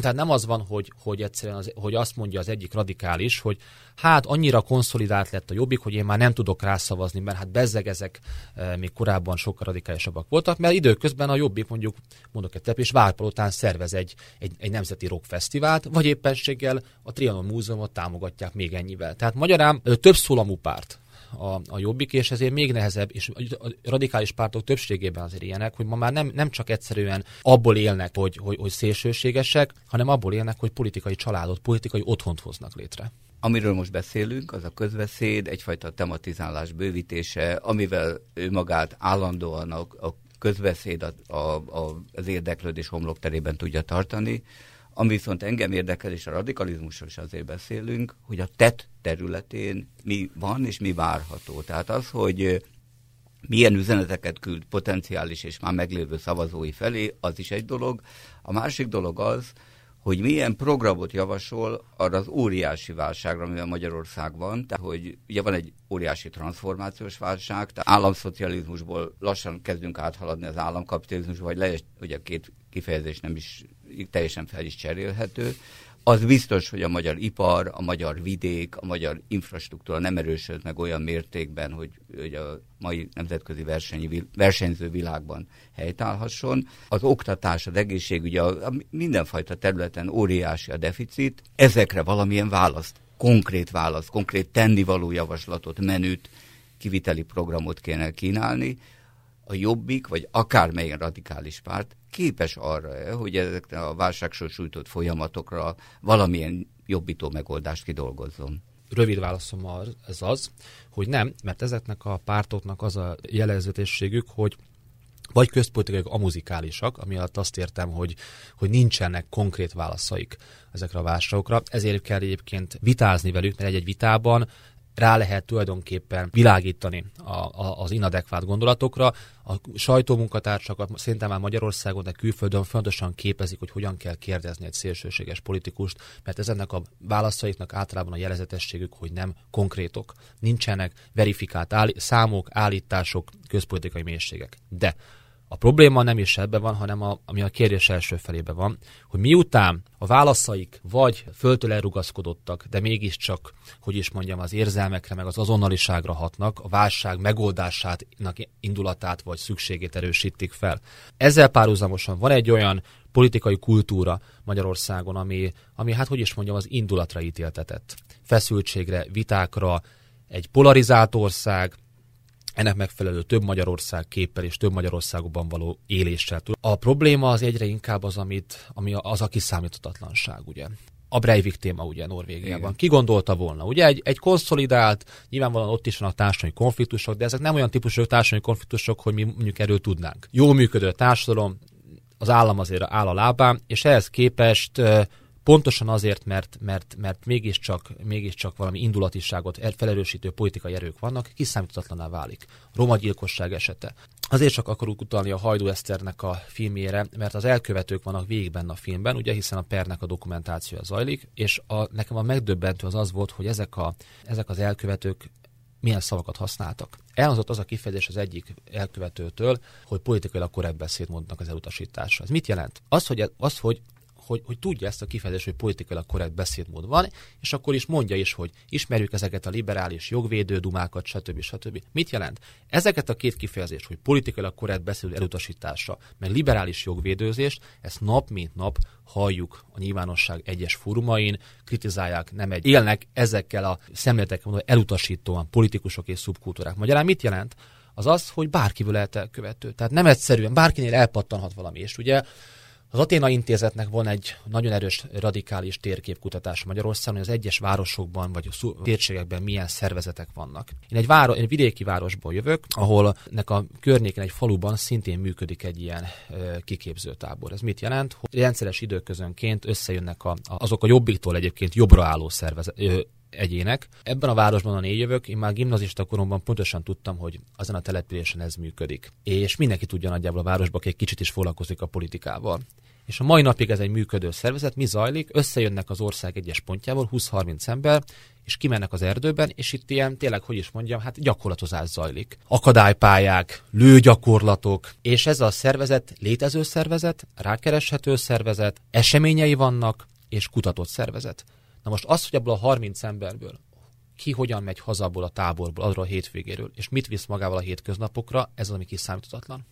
Tehát nem az van, hogy, hogy egyszerűen az, hogy azt mondja az egyik radikális, hogy hát annyira konszolidált lett a jobbik, hogy én már nem tudok rászavazni, mert hát bezzeg ezek e, még korábban sokkal radikálisabbak voltak, mert időközben a jobbik mondjuk, mondok egy és Várpalotán szervez egy, egy, egy nemzeti rockfesztivált, vagy éppenséggel a Trianon Múzeumot támogatják még ennyivel. Tehát magyarán több szólamú párt a, a jobbik, és ezért még nehezebb, és a radikális pártok többségében azért ilyenek, hogy ma már nem, nem csak egyszerűen abból élnek, hogy, hogy, hogy szélsőségesek, hanem abból élnek, hogy politikai családot, politikai otthont hoznak létre. Amiről most beszélünk, az a közbeszéd, egyfajta tematizálás bővítése, amivel ő magát állandóan a, a közbeszéd a, a, a, az érdeklődés homlokterében tudja tartani, ami viszont engem érdekel, és a radikalizmusról is azért beszélünk, hogy a tett területén mi van és mi várható. Tehát az, hogy milyen üzeneteket küld potenciális és már meglévő szavazói felé, az is egy dolog. A másik dolog az, hogy milyen programot javasol arra az óriási válságra, amivel Magyarország van, tehát hogy ugye van egy óriási transformációs válság, tehát államszocializmusból lassan kezdünk áthaladni az államkapitalizmusba, vagy le, ugye két kifejezés nem is teljesen fel is cserélhető. Az biztos, hogy a magyar ipar, a magyar vidék, a magyar infrastruktúra nem erősöd meg olyan mértékben, hogy, hogy a mai nemzetközi versenyi, versenyző világban helytállhasson. Az oktatás, az egészségügy, a, a mindenfajta területen óriási a deficit. Ezekre valamilyen választ, konkrét választ, konkrét tennivaló javaslatot, menüt, kiviteli programot kéne kínálni, a jobbik, vagy akármelyen radikális párt képes arra, hogy ezekre a válságsor sújtott folyamatokra valamilyen jobbító megoldást kidolgozzon. Rövid válaszom ez az, hogy nem, mert ezeknek a pártoknak az a jellegzetességük, hogy vagy közpolitikai amuzikálisak, ami alatt azt értem, hogy, hogy nincsenek konkrét válaszaik ezekre a válságokra. Ezért kell egyébként vitázni velük, mert egy-egy vitában rá lehet tulajdonképpen világítani a, a, az inadekvát gondolatokra. A sajtómunkatársakat szerintem már Magyarországon, de külföldön fontosan képezik, hogy hogyan kell kérdezni egy szélsőséges politikust, mert ezennek a válaszaiknak általában a jelezetességük, hogy nem konkrétok. Nincsenek verifikált állí- számok, állítások, közpolitikai mélységek. De a probléma nem is ebben van, hanem a, ami a kérdés első felében van, hogy miután a válaszaik vagy föltől elrugaszkodottak, de mégiscsak, hogy is mondjam, az érzelmekre, meg az azonnaliságra hatnak, a válság megoldásának indulatát vagy szükségét erősítik fel. Ezzel párhuzamosan van egy olyan politikai kultúra Magyarországon, ami, ami hát hogy is mondjam, az indulatra ítéltetett. Feszültségre, vitákra, egy polarizált ország, ennek megfelelő több Magyarország képpel és több Magyarországban való éléssel. A probléma az egyre inkább az, amit, ami az a kiszámíthatatlanság, ugye. A Breivik téma ugye Norvégiában. Igen. Ki gondolta volna? Ugye egy, egy konszolidált, nyilvánvalóan ott is van a társadalmi konfliktusok, de ezek nem olyan típusú társadalmi konfliktusok, hogy mi mondjuk erről tudnánk. Jó működő társadalom, az állam azért áll a lábán, és ehhez képest Pontosan azért, mert, mert, mert mégiscsak, mégiscsak valami indulatiságot felerősítő politikai erők vannak, kiszámíthatatlaná válik. Roma gyilkosság esete. Azért csak akarok utalni a Hajdú Eszternek a filmjére, mert az elkövetők vannak végig benne a filmben, ugye hiszen a pernek a dokumentációja zajlik, és a, nekem a megdöbbentő az az volt, hogy ezek, a, ezek az elkövetők milyen szavakat használtak. Elhangzott az a kifejezés az egyik elkövetőtől, hogy politikailag korrekt beszédmódnak az elutasítása. Ez mit jelent? Az, hogy, az, hogy hogy, hogy tudja ezt a kifejezést, hogy politikailag korrekt beszédmód van, és akkor is mondja is, hogy ismerjük ezeket a liberális jogvédő dumákat, stb. stb. Mit jelent? Ezeket a két kifejezést, hogy politikailag korrekt beszéd elutasítása, meg liberális jogvédőzést, ezt nap mint nap halljuk a nyilvánosság egyes fórumain, kritizálják, nem egy, élnek ezekkel a szemléletekkel elutasítóan politikusok és szubkultúrák. Magyarán mit jelent? az az, hogy bárkiből lehet elkövető. Tehát nem egyszerűen, bárkinél elpattanhat valami. És ugye az Aténa Intézetnek van egy nagyon erős radikális térképkutatás Magyarországon, hogy az egyes városokban vagy a térségekben milyen szervezetek vannak. Én egy, váro, egy vidéki városból jövök, ahol nek a környéken egy faluban szintén működik egy ilyen ö, kiképzőtábor. Ez mit jelent? Hogy rendszeres időközönként összejönnek a, azok a jobbiktól egyébként jobbra álló szervezet, egyének. Ebben a városban, a négy jövök, én már gimnazista koromban pontosan tudtam, hogy azon a településen ez működik. És mindenki tudja nagyjából a városban, aki egy kicsit is foglalkozik a politikával. És a mai napig ez egy működő szervezet, mi zajlik? Összejönnek az ország egyes pontjából 20-30 ember, és kimennek az erdőben, és itt ilyen, tényleg, hogy is mondjam, hát gyakorlatozás zajlik. Akadálypályák, lőgyakorlatok, és ez a szervezet létező szervezet, rákereshető szervezet, eseményei vannak, és kutatott szervezet. Na most az, hogy ebből a 30 emberből ki hogyan megy hazából a táborból, arról a hétvégéről, és mit visz magával a hétköznapokra, ez az, ami kiszámíthatatlan.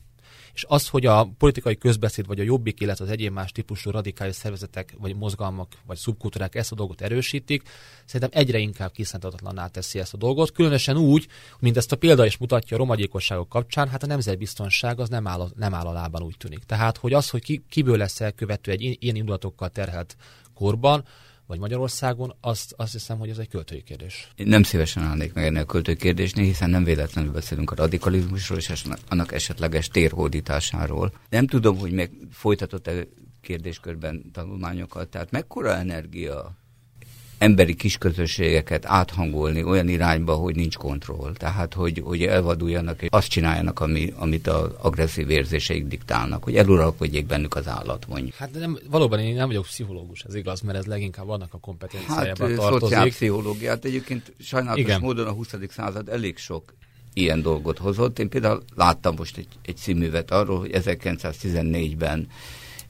És az, hogy a politikai közbeszéd, vagy a jobbik, illetve az egyéb más típusú radikális szervezetek, vagy mozgalmak, vagy szubkultúrák ezt a dolgot erősítik, szerintem egyre inkább kiszámíthatatlanná teszi ezt a dolgot, különösen úgy, mint ezt a példa is mutatja a romagyilkosságok kapcsán, hát a nemzetbiztonság az nem áll, a, nem áll a lábán úgy tűnik. Tehát, hogy az, hogy ki, kiből lesz elkövető egy ilyen indulatokkal terhelt korban, vagy Magyarországon, azt, azt hiszem, hogy ez egy költői kérdés. Én nem szívesen állnék meg ennél a költői kérdésnél, hiszen nem véletlenül beszélünk a radikalizmusról és annak esetleges térhódításáról. Nem tudom, hogy meg folytatott-e kérdéskörben tanulmányokat, tehát mekkora energia emberi kisközösségeket áthangolni olyan irányba, hogy nincs kontroll. Tehát, hogy, hogy elvaduljanak, és azt csináljanak, ami, amit az agresszív érzéseik diktálnak, hogy eluralkodjék bennük az állat, mondjuk. Hát nem, valóban én nem vagyok pszichológus, ez igaz, mert ez leginkább vannak a kompetenciájában hát, tartozik. Szociálpszichológiát egyébként sajnálatos Igen. módon a 20. század elég sok ilyen dolgot hozott. Én például láttam most egy, egy színművet arról, hogy 1914-ben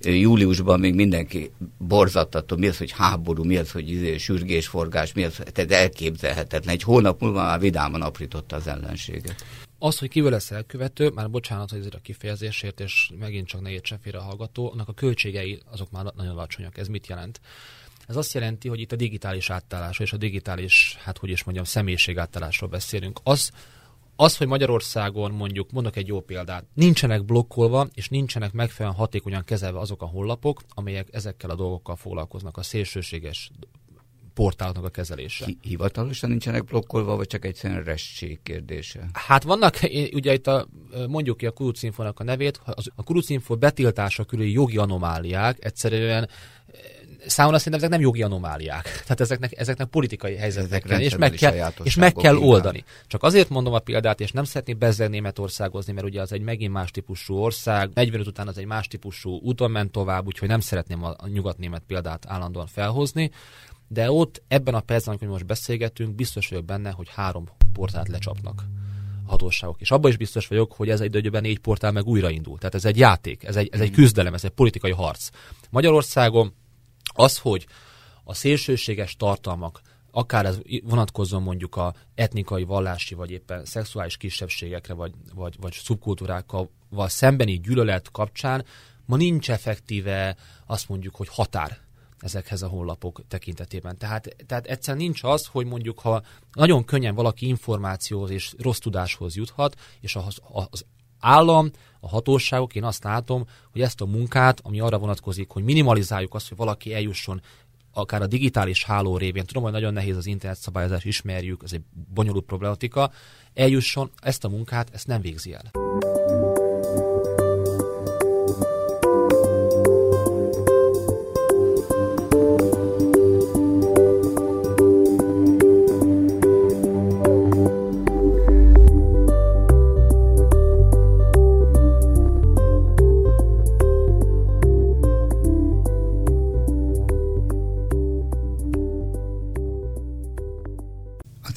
júliusban még mindenki borzattató, mi az, hogy háború, mi az, hogy izé, sürgésforgás, mi az, tehát elképzelhetetlen. Egy hónap múlva már vidáman aprította az ellenséget. Az, hogy kívül lesz elkövető, már bocsánat, hogy ezért a kifejezésért, és megint csak ne értsen félre a hallgató, annak a költségei azok már nagyon alacsonyak. Ez mit jelent? Ez azt jelenti, hogy itt a digitális átállásról és a digitális, hát hogy is mondjam, személyiség átállásról beszélünk. Az, az, hogy Magyarországon mondjuk, mondok egy jó példát, nincsenek blokkolva, és nincsenek megfelelően hatékonyan kezelve azok a honlapok, amelyek ezekkel a dolgokkal foglalkoznak, a szélsőséges portáloknak a kezelése. Hivatalosan nincsenek blokkolva, vagy csak egyszerűen restség kérdése? Hát vannak, ugye itt a, mondjuk ki a Kurucinfónak a nevét, a Kurucinfo betiltása körül jogi anomáliák egyszerűen számomra szerintem ezek nem jogi anomáliák. Tehát ezeknek, ezeknek politikai helyzetekre, és meg, kell, és meg kell oldani. Csak azért mondom a példát, és nem szeretnék bezzel Németországozni, mert ugye az egy megint más típusú ország, 45 után az egy más típusú úton ment tovább, úgyhogy nem szeretném a nyugat-német példát állandóan felhozni. De ott ebben a percben, amikor most beszélgetünk, biztos vagyok benne, hogy három portált lecsapnak hatóságok. És abban is biztos vagyok, hogy ez egy időben négy portál meg újraindul. Tehát ez egy játék, ez egy, ez egy hmm. küzdelem, ez egy politikai harc. Magyarországon az, hogy a szélsőséges tartalmak, akár ez vonatkozzon mondjuk a etnikai, vallási, vagy éppen szexuális kisebbségekre, vagy, vagy, vagy szubkultúrákkal szembeni gyűlölet kapcsán, ma nincs effektíve azt mondjuk, hogy határ ezekhez a honlapok tekintetében. Tehát, tehát egyszerűen nincs az, hogy mondjuk, ha nagyon könnyen valaki információhoz és rossz tudáshoz juthat, és az, az állam, a hatóságok, én azt látom, hogy ezt a munkát, ami arra vonatkozik, hogy minimalizáljuk azt, hogy valaki eljusson akár a digitális háló révén, tudom, hogy nagyon nehéz az internet szabályozás, ismerjük, ez egy bonyolult problematika, eljusson, ezt a munkát, ezt nem végzi el.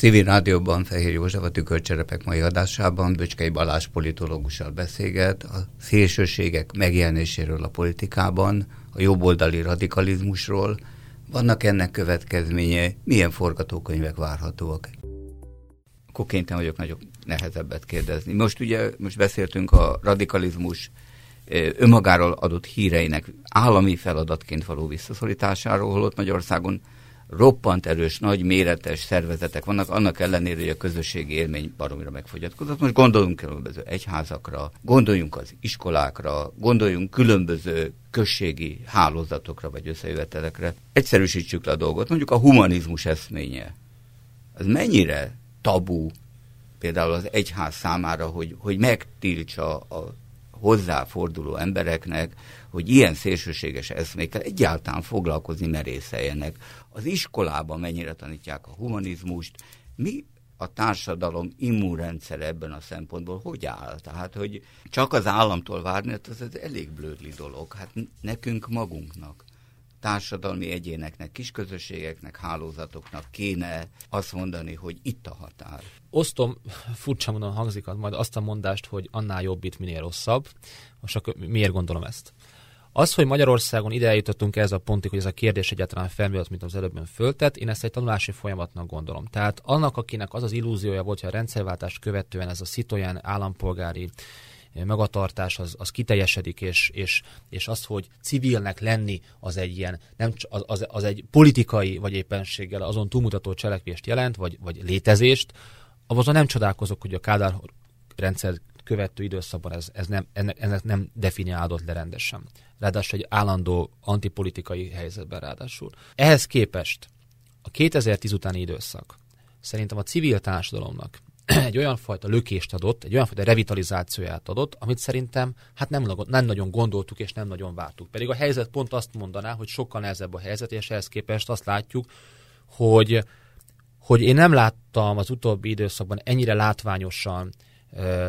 Civil Rádióban Fehér József a tükörcserepek mai adásában Böcskei Balázs politológussal beszélget a szélsőségek megjelenéséről a politikában, a jobboldali radikalizmusról. Vannak ennek következménye, milyen forgatókönyvek várhatóak? Akkor kénytelen vagyok nagyobb nehezebbet kérdezni. Most ugye, most beszéltünk a radikalizmus önmagáról adott híreinek állami feladatként való visszaszorításáról, holott Magyarországon roppant erős, nagy méretes szervezetek vannak, annak ellenére, hogy a közösségi élmény baromira megfogyatkozott. Most gondoljunk különböző egyházakra, gondoljunk az iskolákra, gondoljunk különböző községi hálózatokra vagy összejövetelekre. Egyszerűsítsük le a dolgot. Mondjuk a humanizmus eszménye. Az mennyire tabu például az egyház számára, hogy, hogy megtiltsa a hozzáforduló embereknek, hogy ilyen szélsőséges eszmékkel egyáltalán foglalkozni merészeljenek. Az iskolában mennyire tanítják a humanizmust, mi a társadalom immunrendszere ebben a szempontból hogy áll? Tehát, hogy csak az államtól várni, hát az, az elég blödli dolog. Hát nekünk magunknak társadalmi egyéneknek, kisközösségeknek, hálózatoknak kéne azt mondani, hogy itt a határ. Osztom, furcsa mondom hangzik majd azt a mondást, hogy annál jobb itt minél rosszabb. Most akkor miért gondolom ezt? Az, hogy Magyarországon ide eljutottunk ez a pontig, hogy ez a kérdés egyáltalán felmerült, mint az előbben föltett, én ezt egy tanulási folyamatnak gondolom. Tehát annak, akinek az az illúziója volt, hogy a rendszerváltást követően ez a szitojen állampolgári magatartás az, az kiteljesedik, és, és, és az, hogy civilnek lenni, az egy ilyen, nem, az, az, az egy politikai, vagy éppenséggel azon túlmutató cselekvést jelent, vagy, vagy létezést, azon nem csodálkozok, hogy a Kádár rendszer követő időszakban ez, ez nem, ennek, nem definiálódott le rendesen. Ráadásul egy állandó antipolitikai helyzetben ráadásul. Ehhez képest a 2010 utáni időszak szerintem a civil társadalomnak egy olyan fajta lökést adott, egy olyan fajta revitalizációját adott, amit szerintem hát nem, nem nagyon gondoltuk és nem nagyon vártuk. Pedig a helyzet pont azt mondaná, hogy sokkal nehezebb a helyzet, és ehhez képest azt látjuk, hogy, hogy én nem láttam az utóbbi időszakban ennyire látványosan ö,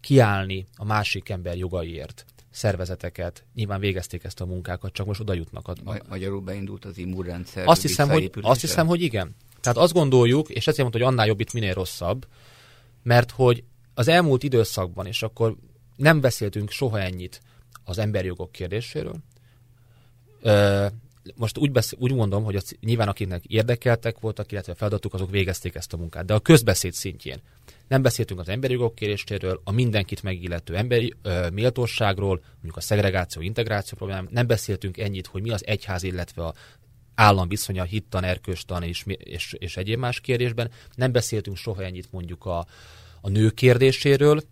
kiállni a másik ember jogaiért szervezeteket, nyilván végezték ezt a munkákat, csak most oda jutnak. A... Magyarul beindult az immunrendszer azt hiszem, hogy, azt hiszem, hogy igen. Tehát azt gondoljuk, és ezért mondta, hogy annál jobb itt minél rosszabb, mert hogy az elmúlt időszakban, és akkor nem beszéltünk soha ennyit az emberjogok kérdéséről, most úgy, beszél, úgy mondom, hogy a, nyilván akiknek érdekeltek voltak, illetve feladatuk, azok végezték ezt a munkát, de a közbeszéd szintjén. Nem beszéltünk az emberi jogok kéréséről, a mindenkit megillető emberi ö, méltóságról, mondjuk a szegregáció, integráció problémám, nem beszéltünk ennyit, hogy mi az egyház, illetve a állam viszonya, hittan, erkőstan és, és, és egyéb más kérdésben. Nem beszéltünk soha ennyit mondjuk a, a nő kérdéséről,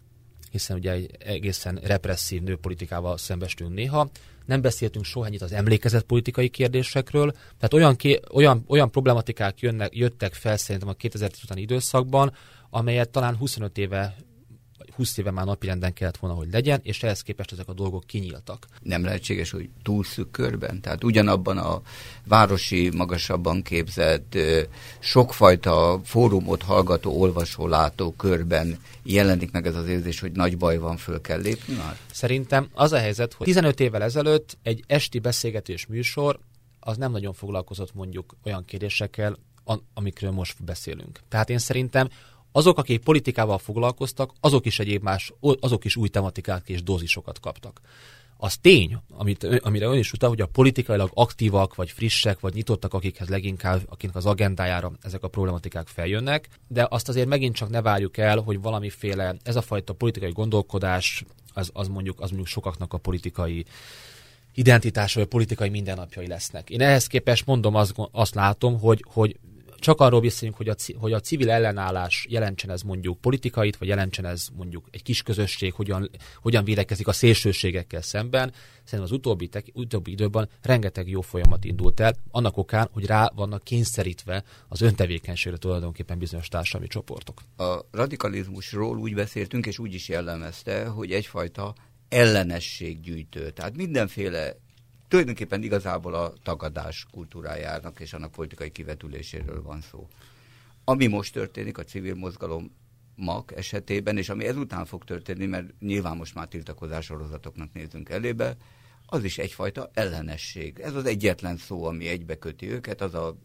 hiszen ugye egy egészen represszív nőpolitikával szembestünk néha. Nem beszéltünk soha ennyit az emlékezett politikai kérdésekről, tehát olyan, ké, olyan, olyan problematikák jönnek, jöttek fel szerintem a 2010 utáni időszakban, amelyet talán 25 éve 20 éve már napirenden kellett volna, hogy legyen, és ehhez képest ezek a dolgok kinyíltak. Nem lehetséges, hogy túl szűk körben? Tehát ugyanabban a városi, magasabban képzett, sokfajta fórumot hallgató, olvasó, látó körben jelenik meg ez az érzés, hogy nagy baj van, föl kell lépni már? Szerintem az a helyzet, hogy 15 évvel ezelőtt egy esti beszélgetés műsor az nem nagyon foglalkozott mondjuk olyan kérdésekkel, amikről most beszélünk. Tehát én szerintem azok, akik politikával foglalkoztak, azok is egyéb más, azok is új tematikát és dózisokat kaptak. Az tény, amit, amire ön is utal, hogy a politikailag aktívak, vagy frissek, vagy nyitottak, akikhez leginkább, akiknek az agendájára ezek a problematikák feljönnek, de azt azért megint csak ne várjuk el, hogy valamiféle, ez a fajta politikai gondolkodás, az, az, mondjuk, az mondjuk sokaknak a politikai identitása, vagy politikai mindennapjai lesznek. Én ehhez képest mondom, azt, azt látom, hogy, hogy csak arról beszélünk, hogy a, hogy a civil ellenállás jelentsen ez mondjuk politikait, vagy jelentsen ez mondjuk egy kis közösség, hogyan, hogyan védekezik a szélsőségekkel szemben. Szerintem az utóbbi, tek, utóbbi időben rengeteg jó folyamat indult el, annak okán, hogy rá vannak kényszerítve az öntevékenységre tulajdonképpen bizonyos társadalmi csoportok. A radikalizmusról úgy beszéltünk, és úgy is jellemezte, hogy egyfajta ellenességgyűjtő. Tehát mindenféle tulajdonképpen igazából a tagadás kultúrájának és annak politikai kivetüléséről van szó. Ami most történik a civil mozgalom MAK esetében, és ami ezután fog történni, mert nyilván most már tiltakozás sorozatoknak nézünk elébe, az is egyfajta ellenesség. Ez az egyetlen szó, ami egybeköti őket, az a,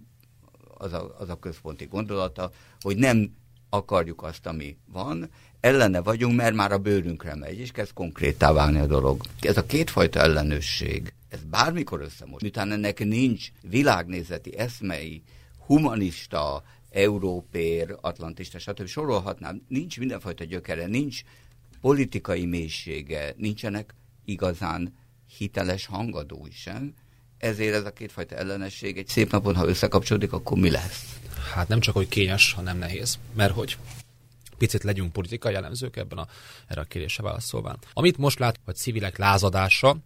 az a, az a központi gondolata, hogy nem akarjuk azt, ami van, ellene vagyunk, mert már a bőrünkre megy, és kezd konkrétá válni a dolog. Ez a kétfajta ellenősség, ez bármikor összemos. Miután ennek nincs világnézeti, eszmei, humanista, európér, atlantista, stb. sorolhatnám, nincs mindenfajta gyökere, nincs politikai mélysége, nincsenek igazán hiteles hangadói sem. ezért ez a kétfajta ellenesség egy szép napon, ha összekapcsolódik, akkor mi lesz? Hát nem csak, hogy kényes, hanem nehéz. Mert hogy picit legyünk politikai jellemzők ebben a, erre a kérdésre válaszolván. Amit most lát, hogy civilek lázadása,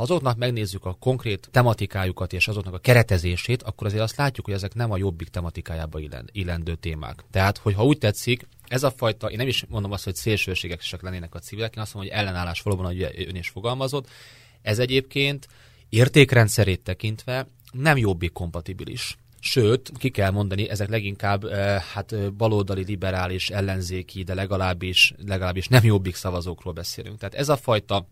ha azoknak megnézzük a konkrét tematikájukat és azoknak a keretezését, akkor azért azt látjuk, hogy ezek nem a jobbik tematikájába illendő témák. Tehát, hogyha úgy tetszik, ez a fajta, én nem is mondom azt, hogy szélsőségesek lennének a civilek, én azt mondom, hogy ellenállás valóban, hogy ön is fogalmazott. Ez egyébként értékrendszerét tekintve nem jobbik kompatibilis. Sőt, ki kell mondani, ezek leginkább eh, hát baloldali, liberális, ellenzéki, de legalábbis, legalábbis nem jobbik szavazókról beszélünk. Tehát ez a fajta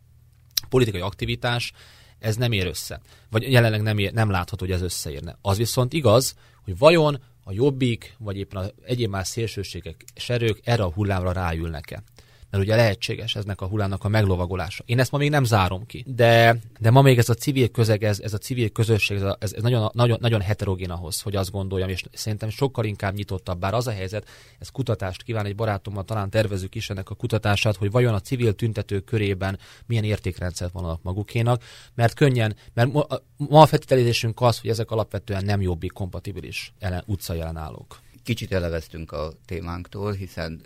politikai aktivitás, ez nem ér össze. Vagy jelenleg nem, ér, nem látható, hogy ez összeérne. Az viszont igaz, hogy vajon a jobbik, vagy éppen az egyéb más szélsőségek és erők erre a hullámra ráülnek-e mert ugye lehetséges eznek a hullának a meglovagolása. Én ezt ma még nem zárom ki, de, de ma még ez a civil közeg, ez, ez a civil közösség, ez, a, ez, nagyon, nagyon, nagyon heterogén ahhoz, hogy azt gondoljam, és szerintem sokkal inkább nyitottabb, bár az a helyzet, ez kutatást kíván, egy barátommal talán tervezük is ennek a kutatását, hogy vajon a civil tüntetők körében milyen értékrendszert vannak magukénak, mert könnyen, mert ma, a feltételezésünk az, hogy ezek alapvetően nem jobbik kompatibilis ellen, utcajelenálók. Kicsit eleveztünk a témánktól, hiszen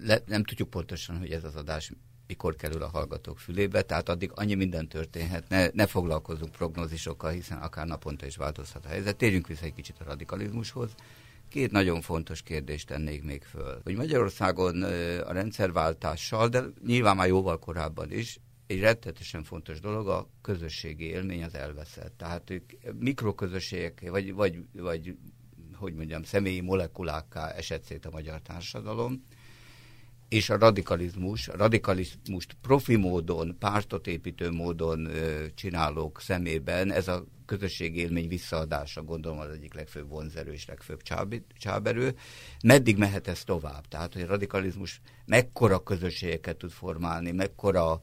le, nem tudjuk pontosan, hogy ez az adás mikor kerül a hallgatók fülébe, tehát addig annyi minden történhet, ne, ne foglalkozunk prognózisokkal, hiszen akár naponta is változhat a helyzet. Térjünk vissza egy kicsit a radikalizmushoz. Két nagyon fontos kérdést tennék még föl. Hogy Magyarországon a rendszerváltással, de nyilván már jóval korábban is, egy rettetesen fontos dolog, a közösségi élmény az elveszett. Tehát ők mikroközösségek, vagy, vagy, vagy hogy mondjam, személyi molekulákká esett szét a magyar társadalom, és a radikalizmus, a radikalizmust profi módon, pártot építő módon csinálók szemében ez a közösségélmény visszaadása gondolom az egyik legfőbb vonzerő és legfőbb csáberő. Meddig mehet ez tovább? Tehát, hogy a radikalizmus mekkora közösségeket tud formálni, mekkora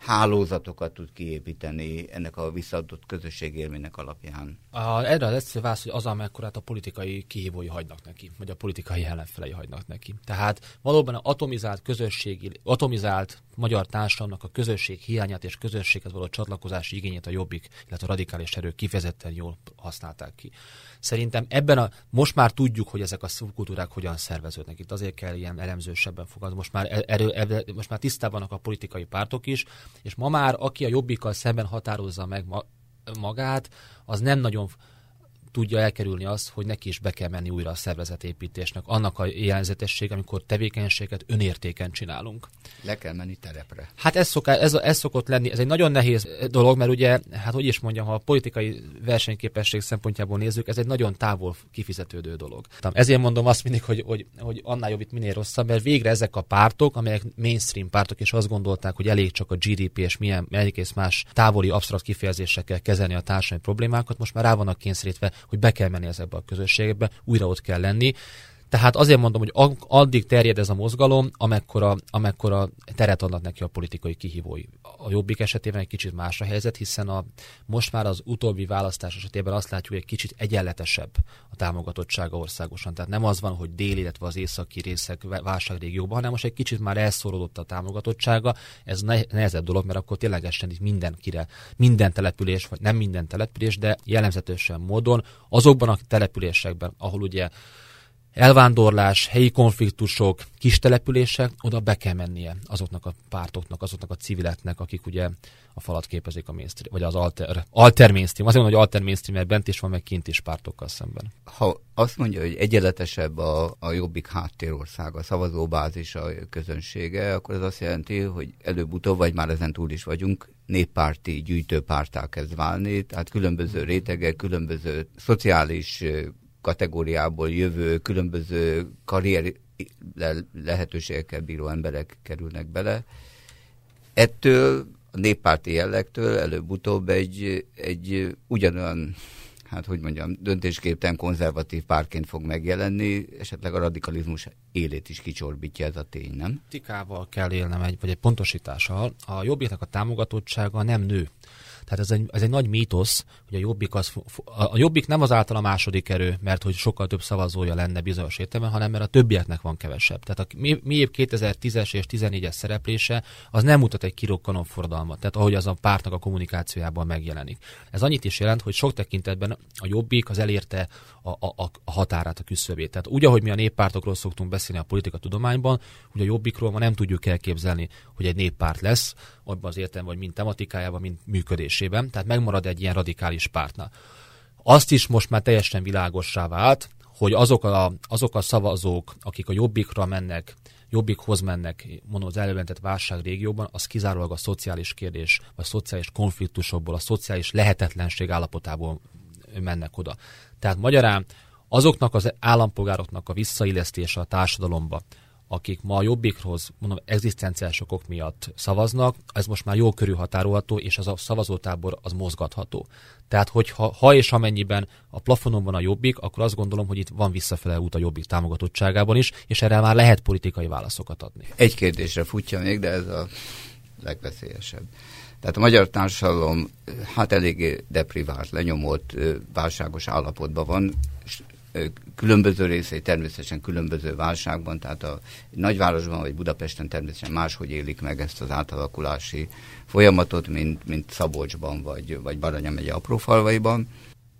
hálózatokat tud kiépíteni ennek a visszaadott közösségélménynek alapján? A, erre az egyszerű válasz, hogy az, amekkorát a politikai kihívói hagynak neki, vagy a politikai ellenfelei hagynak neki. Tehát valóban a atomizált közösségi, atomizált magyar társadalomnak a közösség hiányát és közösséghez való csatlakozási igényét a jobbik, illetve a radikális erők kifejezetten jól használták ki. Szerintem ebben a, most már tudjuk, hogy ezek a szubkultúrák hogyan szerveződnek. Itt azért kell ilyen elemzősebben fogadni. Most már, e- erő, erő, most már tisztában vannak a politikai pártok is, és ma már aki a jobbikkal szemben határozza meg ma, magát, az nem nagyon tudja elkerülni azt, hogy neki is be kell menni újra a szervezetépítésnek. Annak a jelenzetesség, amikor tevékenységet önértéken csinálunk. Le kell menni terepre. Hát ez, szoká, ez, ez szokott lenni, ez egy nagyon nehéz dolog, mert ugye, hát hogy is mondjam, ha a politikai versenyképesség szempontjából nézzük, ez egy nagyon távol kifizetődő dolog. Ezért mondom azt mindig, hogy, hogy, hogy annál jobb itt minél rosszabb, mert végre ezek a pártok, amelyek mainstream pártok, és azt gondolták, hogy elég csak a GDP és milyen egész más távoli absztrakt kifejezésekkel kezelni a társadalmi problémákat, most már rá vannak kényszerítve hogy be kell menni ezekbe a közösségekbe, újra ott kell lenni. Tehát azért mondom, hogy addig terjed ez a mozgalom, amekkora, amekkora teret adnak neki a politikai kihívói. A jobbik esetében egy kicsit más a helyzet, hiszen a, most már az utóbbi választás esetében azt látjuk, hogy egy kicsit egyenletesebb a támogatottsága országosan. Tehát nem az van, hogy déli, illetve az északi részek válságrégióban, hanem most egy kicsit már elszorodott a támogatottsága. Ez nehezebb dolog, mert akkor ténylegesen itt mindenkire, minden település, vagy nem minden település, de jellemzetősen módon azokban a településekben, ahol ugye elvándorlás, helyi konfliktusok, kis települések, oda be kell mennie azoknak a pártoknak, azoknak a civileknek, akik ugye a falat képezik a mainstream, vagy az alter, alter mainstream. Azért mondom, hogy alter mainstream, mert bent is van, meg kint is pártokkal szemben. Ha azt mondja, hogy egyenletesebb a, a jobbik háttérország, a szavazóbázis, a közönsége, akkor ez azt jelenti, hogy előbb-utóbb, vagy már ezen túl is vagyunk, néppárti gyűjtőpártá kezd válni, tehát különböző rétegek, különböző szociális kategóriából jövő különböző karrier lehetőségekkel bíró emberek kerülnek bele. Ettől a néppárti jellegtől előbb-utóbb egy, egy ugyanolyan, hát hogy mondjam, döntésképten konzervatív párként fog megjelenni, esetleg a radikalizmus élét is kicsorbítja ez a tény, nem? Tikával kell élnem egy, vagy egy pontosítással. A jobbiknak a támogatottsága nem nő. Tehát ez egy, ez egy nagy mítosz, hogy a jobbik, az, a jobbik nem az által a második erő, mert hogy sokkal több szavazója lenne bizonyos értelemben, hanem mert a többieknek van kevesebb. Tehát a mi, mi év 2010-es és 14-es szereplése az nem mutat egy kirokkanon fordalmat, tehát ahogy az a pártnak a kommunikációjában megjelenik. Ez annyit is jelent, hogy sok tekintetben a jobbik az elérte a, a, a határát, a küszöbét. Tehát úgy, ahogy mi a néppártokról szoktunk beszélni a politika tudományban, hogy a jobbikról ma nem tudjuk elképzelni, hogy egy néppárt lesz, abban az értem, vagy mind tematikájában, mind működésében, tehát megmarad egy ilyen radikális pártnál. Azt is most már teljesen világossá vált, hogy azok a, azok a szavazók, akik a jobbikra mennek, jobbikhoz mennek, mondom az előjelentett válság régióban, az kizárólag a szociális kérdés, a szociális konfliktusokból, a szociális lehetetlenség állapotából mennek oda. Tehát magyarán azoknak az állampolgároknak a visszaillesztése a társadalomba, akik ma a jobbikhoz, mondom, egzisztenciális okok miatt szavaznak, ez most már jó körülhatárolható, és az a szavazótábor az mozgatható. Tehát, hogyha ha és amennyiben a plafonon van a jobbik, akkor azt gondolom, hogy itt van visszafele út a jobbik támogatottságában is, és erre már lehet politikai válaszokat adni. Egy kérdésre futja még, de ez a legveszélyesebb. Tehát a magyar társadalom hát eléggé deprivált, lenyomott, válságos állapotban van, különböző részei természetesen különböző válságban, tehát a nagyvárosban vagy Budapesten természetesen máshogy élik meg ezt az átalakulási folyamatot, mint, mint Szabolcsban vagy, vagy Baranya megye aprófalvaiban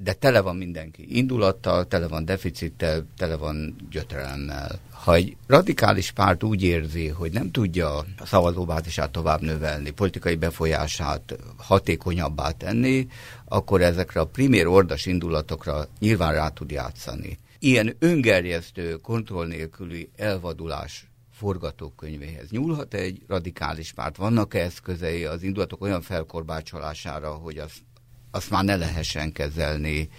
de tele van mindenki indulattal, tele van deficittel, tele van gyötrelemmel. Ha egy radikális párt úgy érzi, hogy nem tudja a szavazóbázisát tovább növelni, politikai befolyását hatékonyabbá tenni, akkor ezekre a primér ordas indulatokra nyilván rá tud játszani. Ilyen öngerjesztő, kontroll nélküli elvadulás forgatókönyvéhez nyúlhat egy radikális párt? Vannak-e eszközei az indulatok olyan felkorbácsolására, hogy azt azt már ne lehessen kezelni.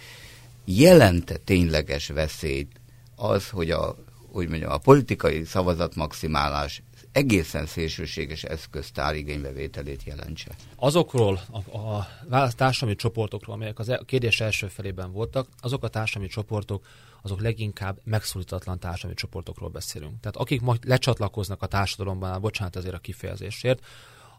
Jelente tényleges veszélyt az, hogy a, úgy mondjam, a politikai szavazatmaximálás egészen szélsőséges eszköztár igénybevételét jelentse. Azokról a, a társadalmi csoportokról, amelyek az a kérdés első felében voltak, azok a társadalmi csoportok, azok leginkább megszólítatlan társadalmi csoportokról beszélünk. Tehát akik majd lecsatlakoznak a társadalomban, bocsánat ezért a kifejezésért,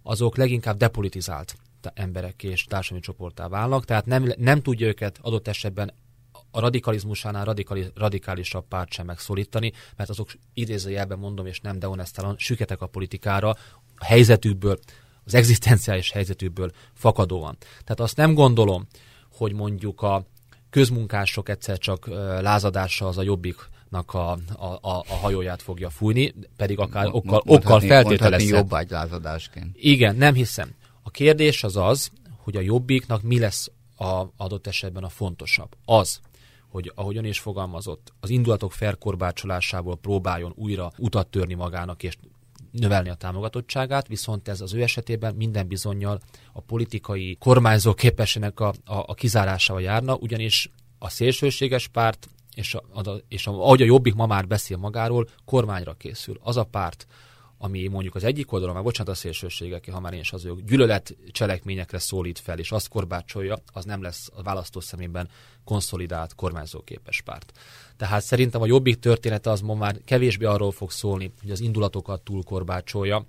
azok leginkább depolitizált emberek és társadalmi csoportá válnak, tehát nem, nem tudja őket adott esetben a radikalizmusánál radikali, radikálisabb párt sem megszólítani, mert azok idézőjelben mondom, és nem deonestálon, süketek a politikára, a helyzetükből, az egzisztenciális helyzetükből fakadóan. Tehát azt nem gondolom, hogy mondjuk a közmunkások egyszer csak lázadással az a jobbiknak a, a, a, a hajóját fogja fújni, pedig akár okkal, okkal feltételezhet. jobb lázadásként. Igen, nem hiszem. A kérdés az az, hogy a jobbiknak mi lesz a adott esetben a fontosabb. Az, hogy ahogyan is fogalmazott, az indulatok felkorbácsolásából próbáljon újra utat törni magának és növelni a támogatottságát, viszont ez az ő esetében minden bizonyal a politikai kormányzó képességnek a, a, a kizárásával járna, ugyanis a szélsőséges párt és, a, a, és a, ahogy a Jobbik ma már beszél magáról, kormányra készül. Az a párt, ami mondjuk az egyik oldalon, már bocsánat a szélsőségek, ha már én is az ők, gyűlölet cselekményekre szólít fel, és azt korbácsolja, az nem lesz a választó szemében konszolidált, kormányzóképes párt. Tehát szerintem a jobbik története az ma már kevésbé arról fog szólni, hogy az indulatokat túl korbácsolja,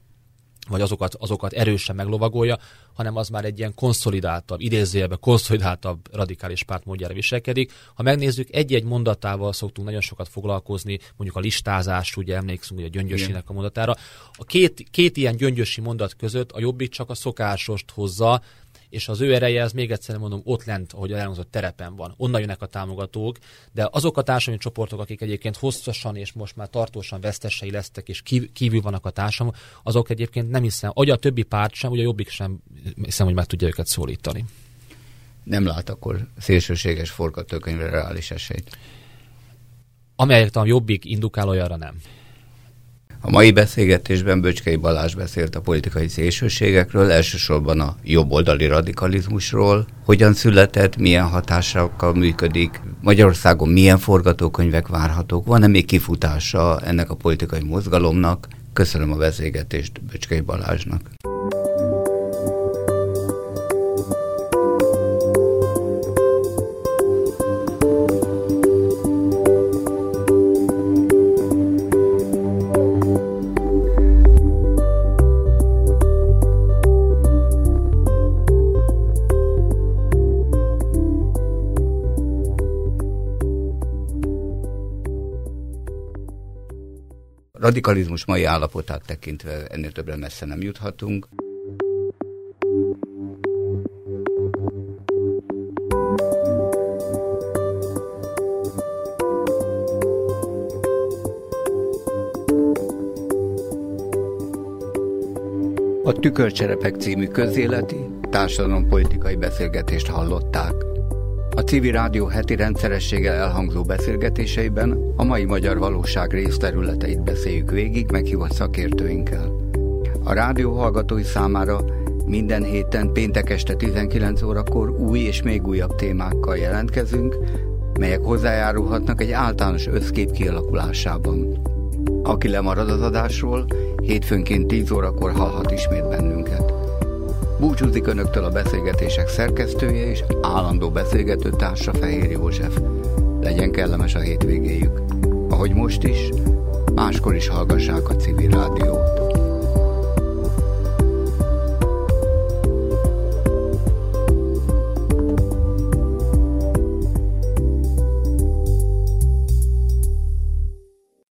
vagy azokat, azokat erősen meglovagolja, hanem az már egy ilyen konszolidáltabb, idézőjelben konszolidáltabb radikális párt módjára viselkedik. Ha megnézzük, egy-egy mondatával szoktunk nagyon sokat foglalkozni, mondjuk a listázás, ugye emlékszünk ugye a gyöngyösinek a mondatára. A két, két ilyen gyöngyösi mondat között a jobbik csak a szokásost hozza, és az ő ereje, az még egyszer mondom, ott lent, ahogy elhangzott terepen van. Onnan jönnek a támogatók, de azok a társadalmi csoportok, akik egyébként hosszasan és most már tartósan vesztesei lesztek, és kívül vannak a társadalom, azok egyébként nem hiszem, hogy a többi párt sem, ugye a jobbik sem hiszem, hogy meg tudja őket szólítani. Nem lát akkor szélsőséges forgatókönyvre reális esélyt? Amelyek a jobbik indukál, olyanra nem. A mai beszélgetésben Böcskei Balázs beszélt a politikai szélsőségekről, elsősorban a jobboldali radikalizmusról, hogyan született, milyen hatásokkal működik, Magyarországon milyen forgatókönyvek várhatók, van-e még kifutása ennek a politikai mozgalomnak. Köszönöm a beszélgetést Böcskei Balázsnak. Radikalizmus mai állapotát tekintve ennél többre messze nem juthatunk. A Tükörcserepek című közéleti, társadalompolitikai beszélgetést hallották. Civil rádió heti rendszerességgel elhangzó beszélgetéseiben a mai magyar valóság részterületeit beszéljük végig meghívott szakértőinkkel. A rádió hallgatói számára minden héten péntek este 19 órakor új és még újabb témákkal jelentkezünk, melyek hozzájárulhatnak egy általános összkép kialakulásában. Aki lemarad az adásról, hétfőnként 10 órakor hallhat ismét bennünket. Búcsúzik Önöktől a beszélgetések szerkesztője és állandó beszélgető társa Fehér József. Legyen kellemes a hétvégéjük. Ahogy most is, máskor is hallgassák a civil rádiót.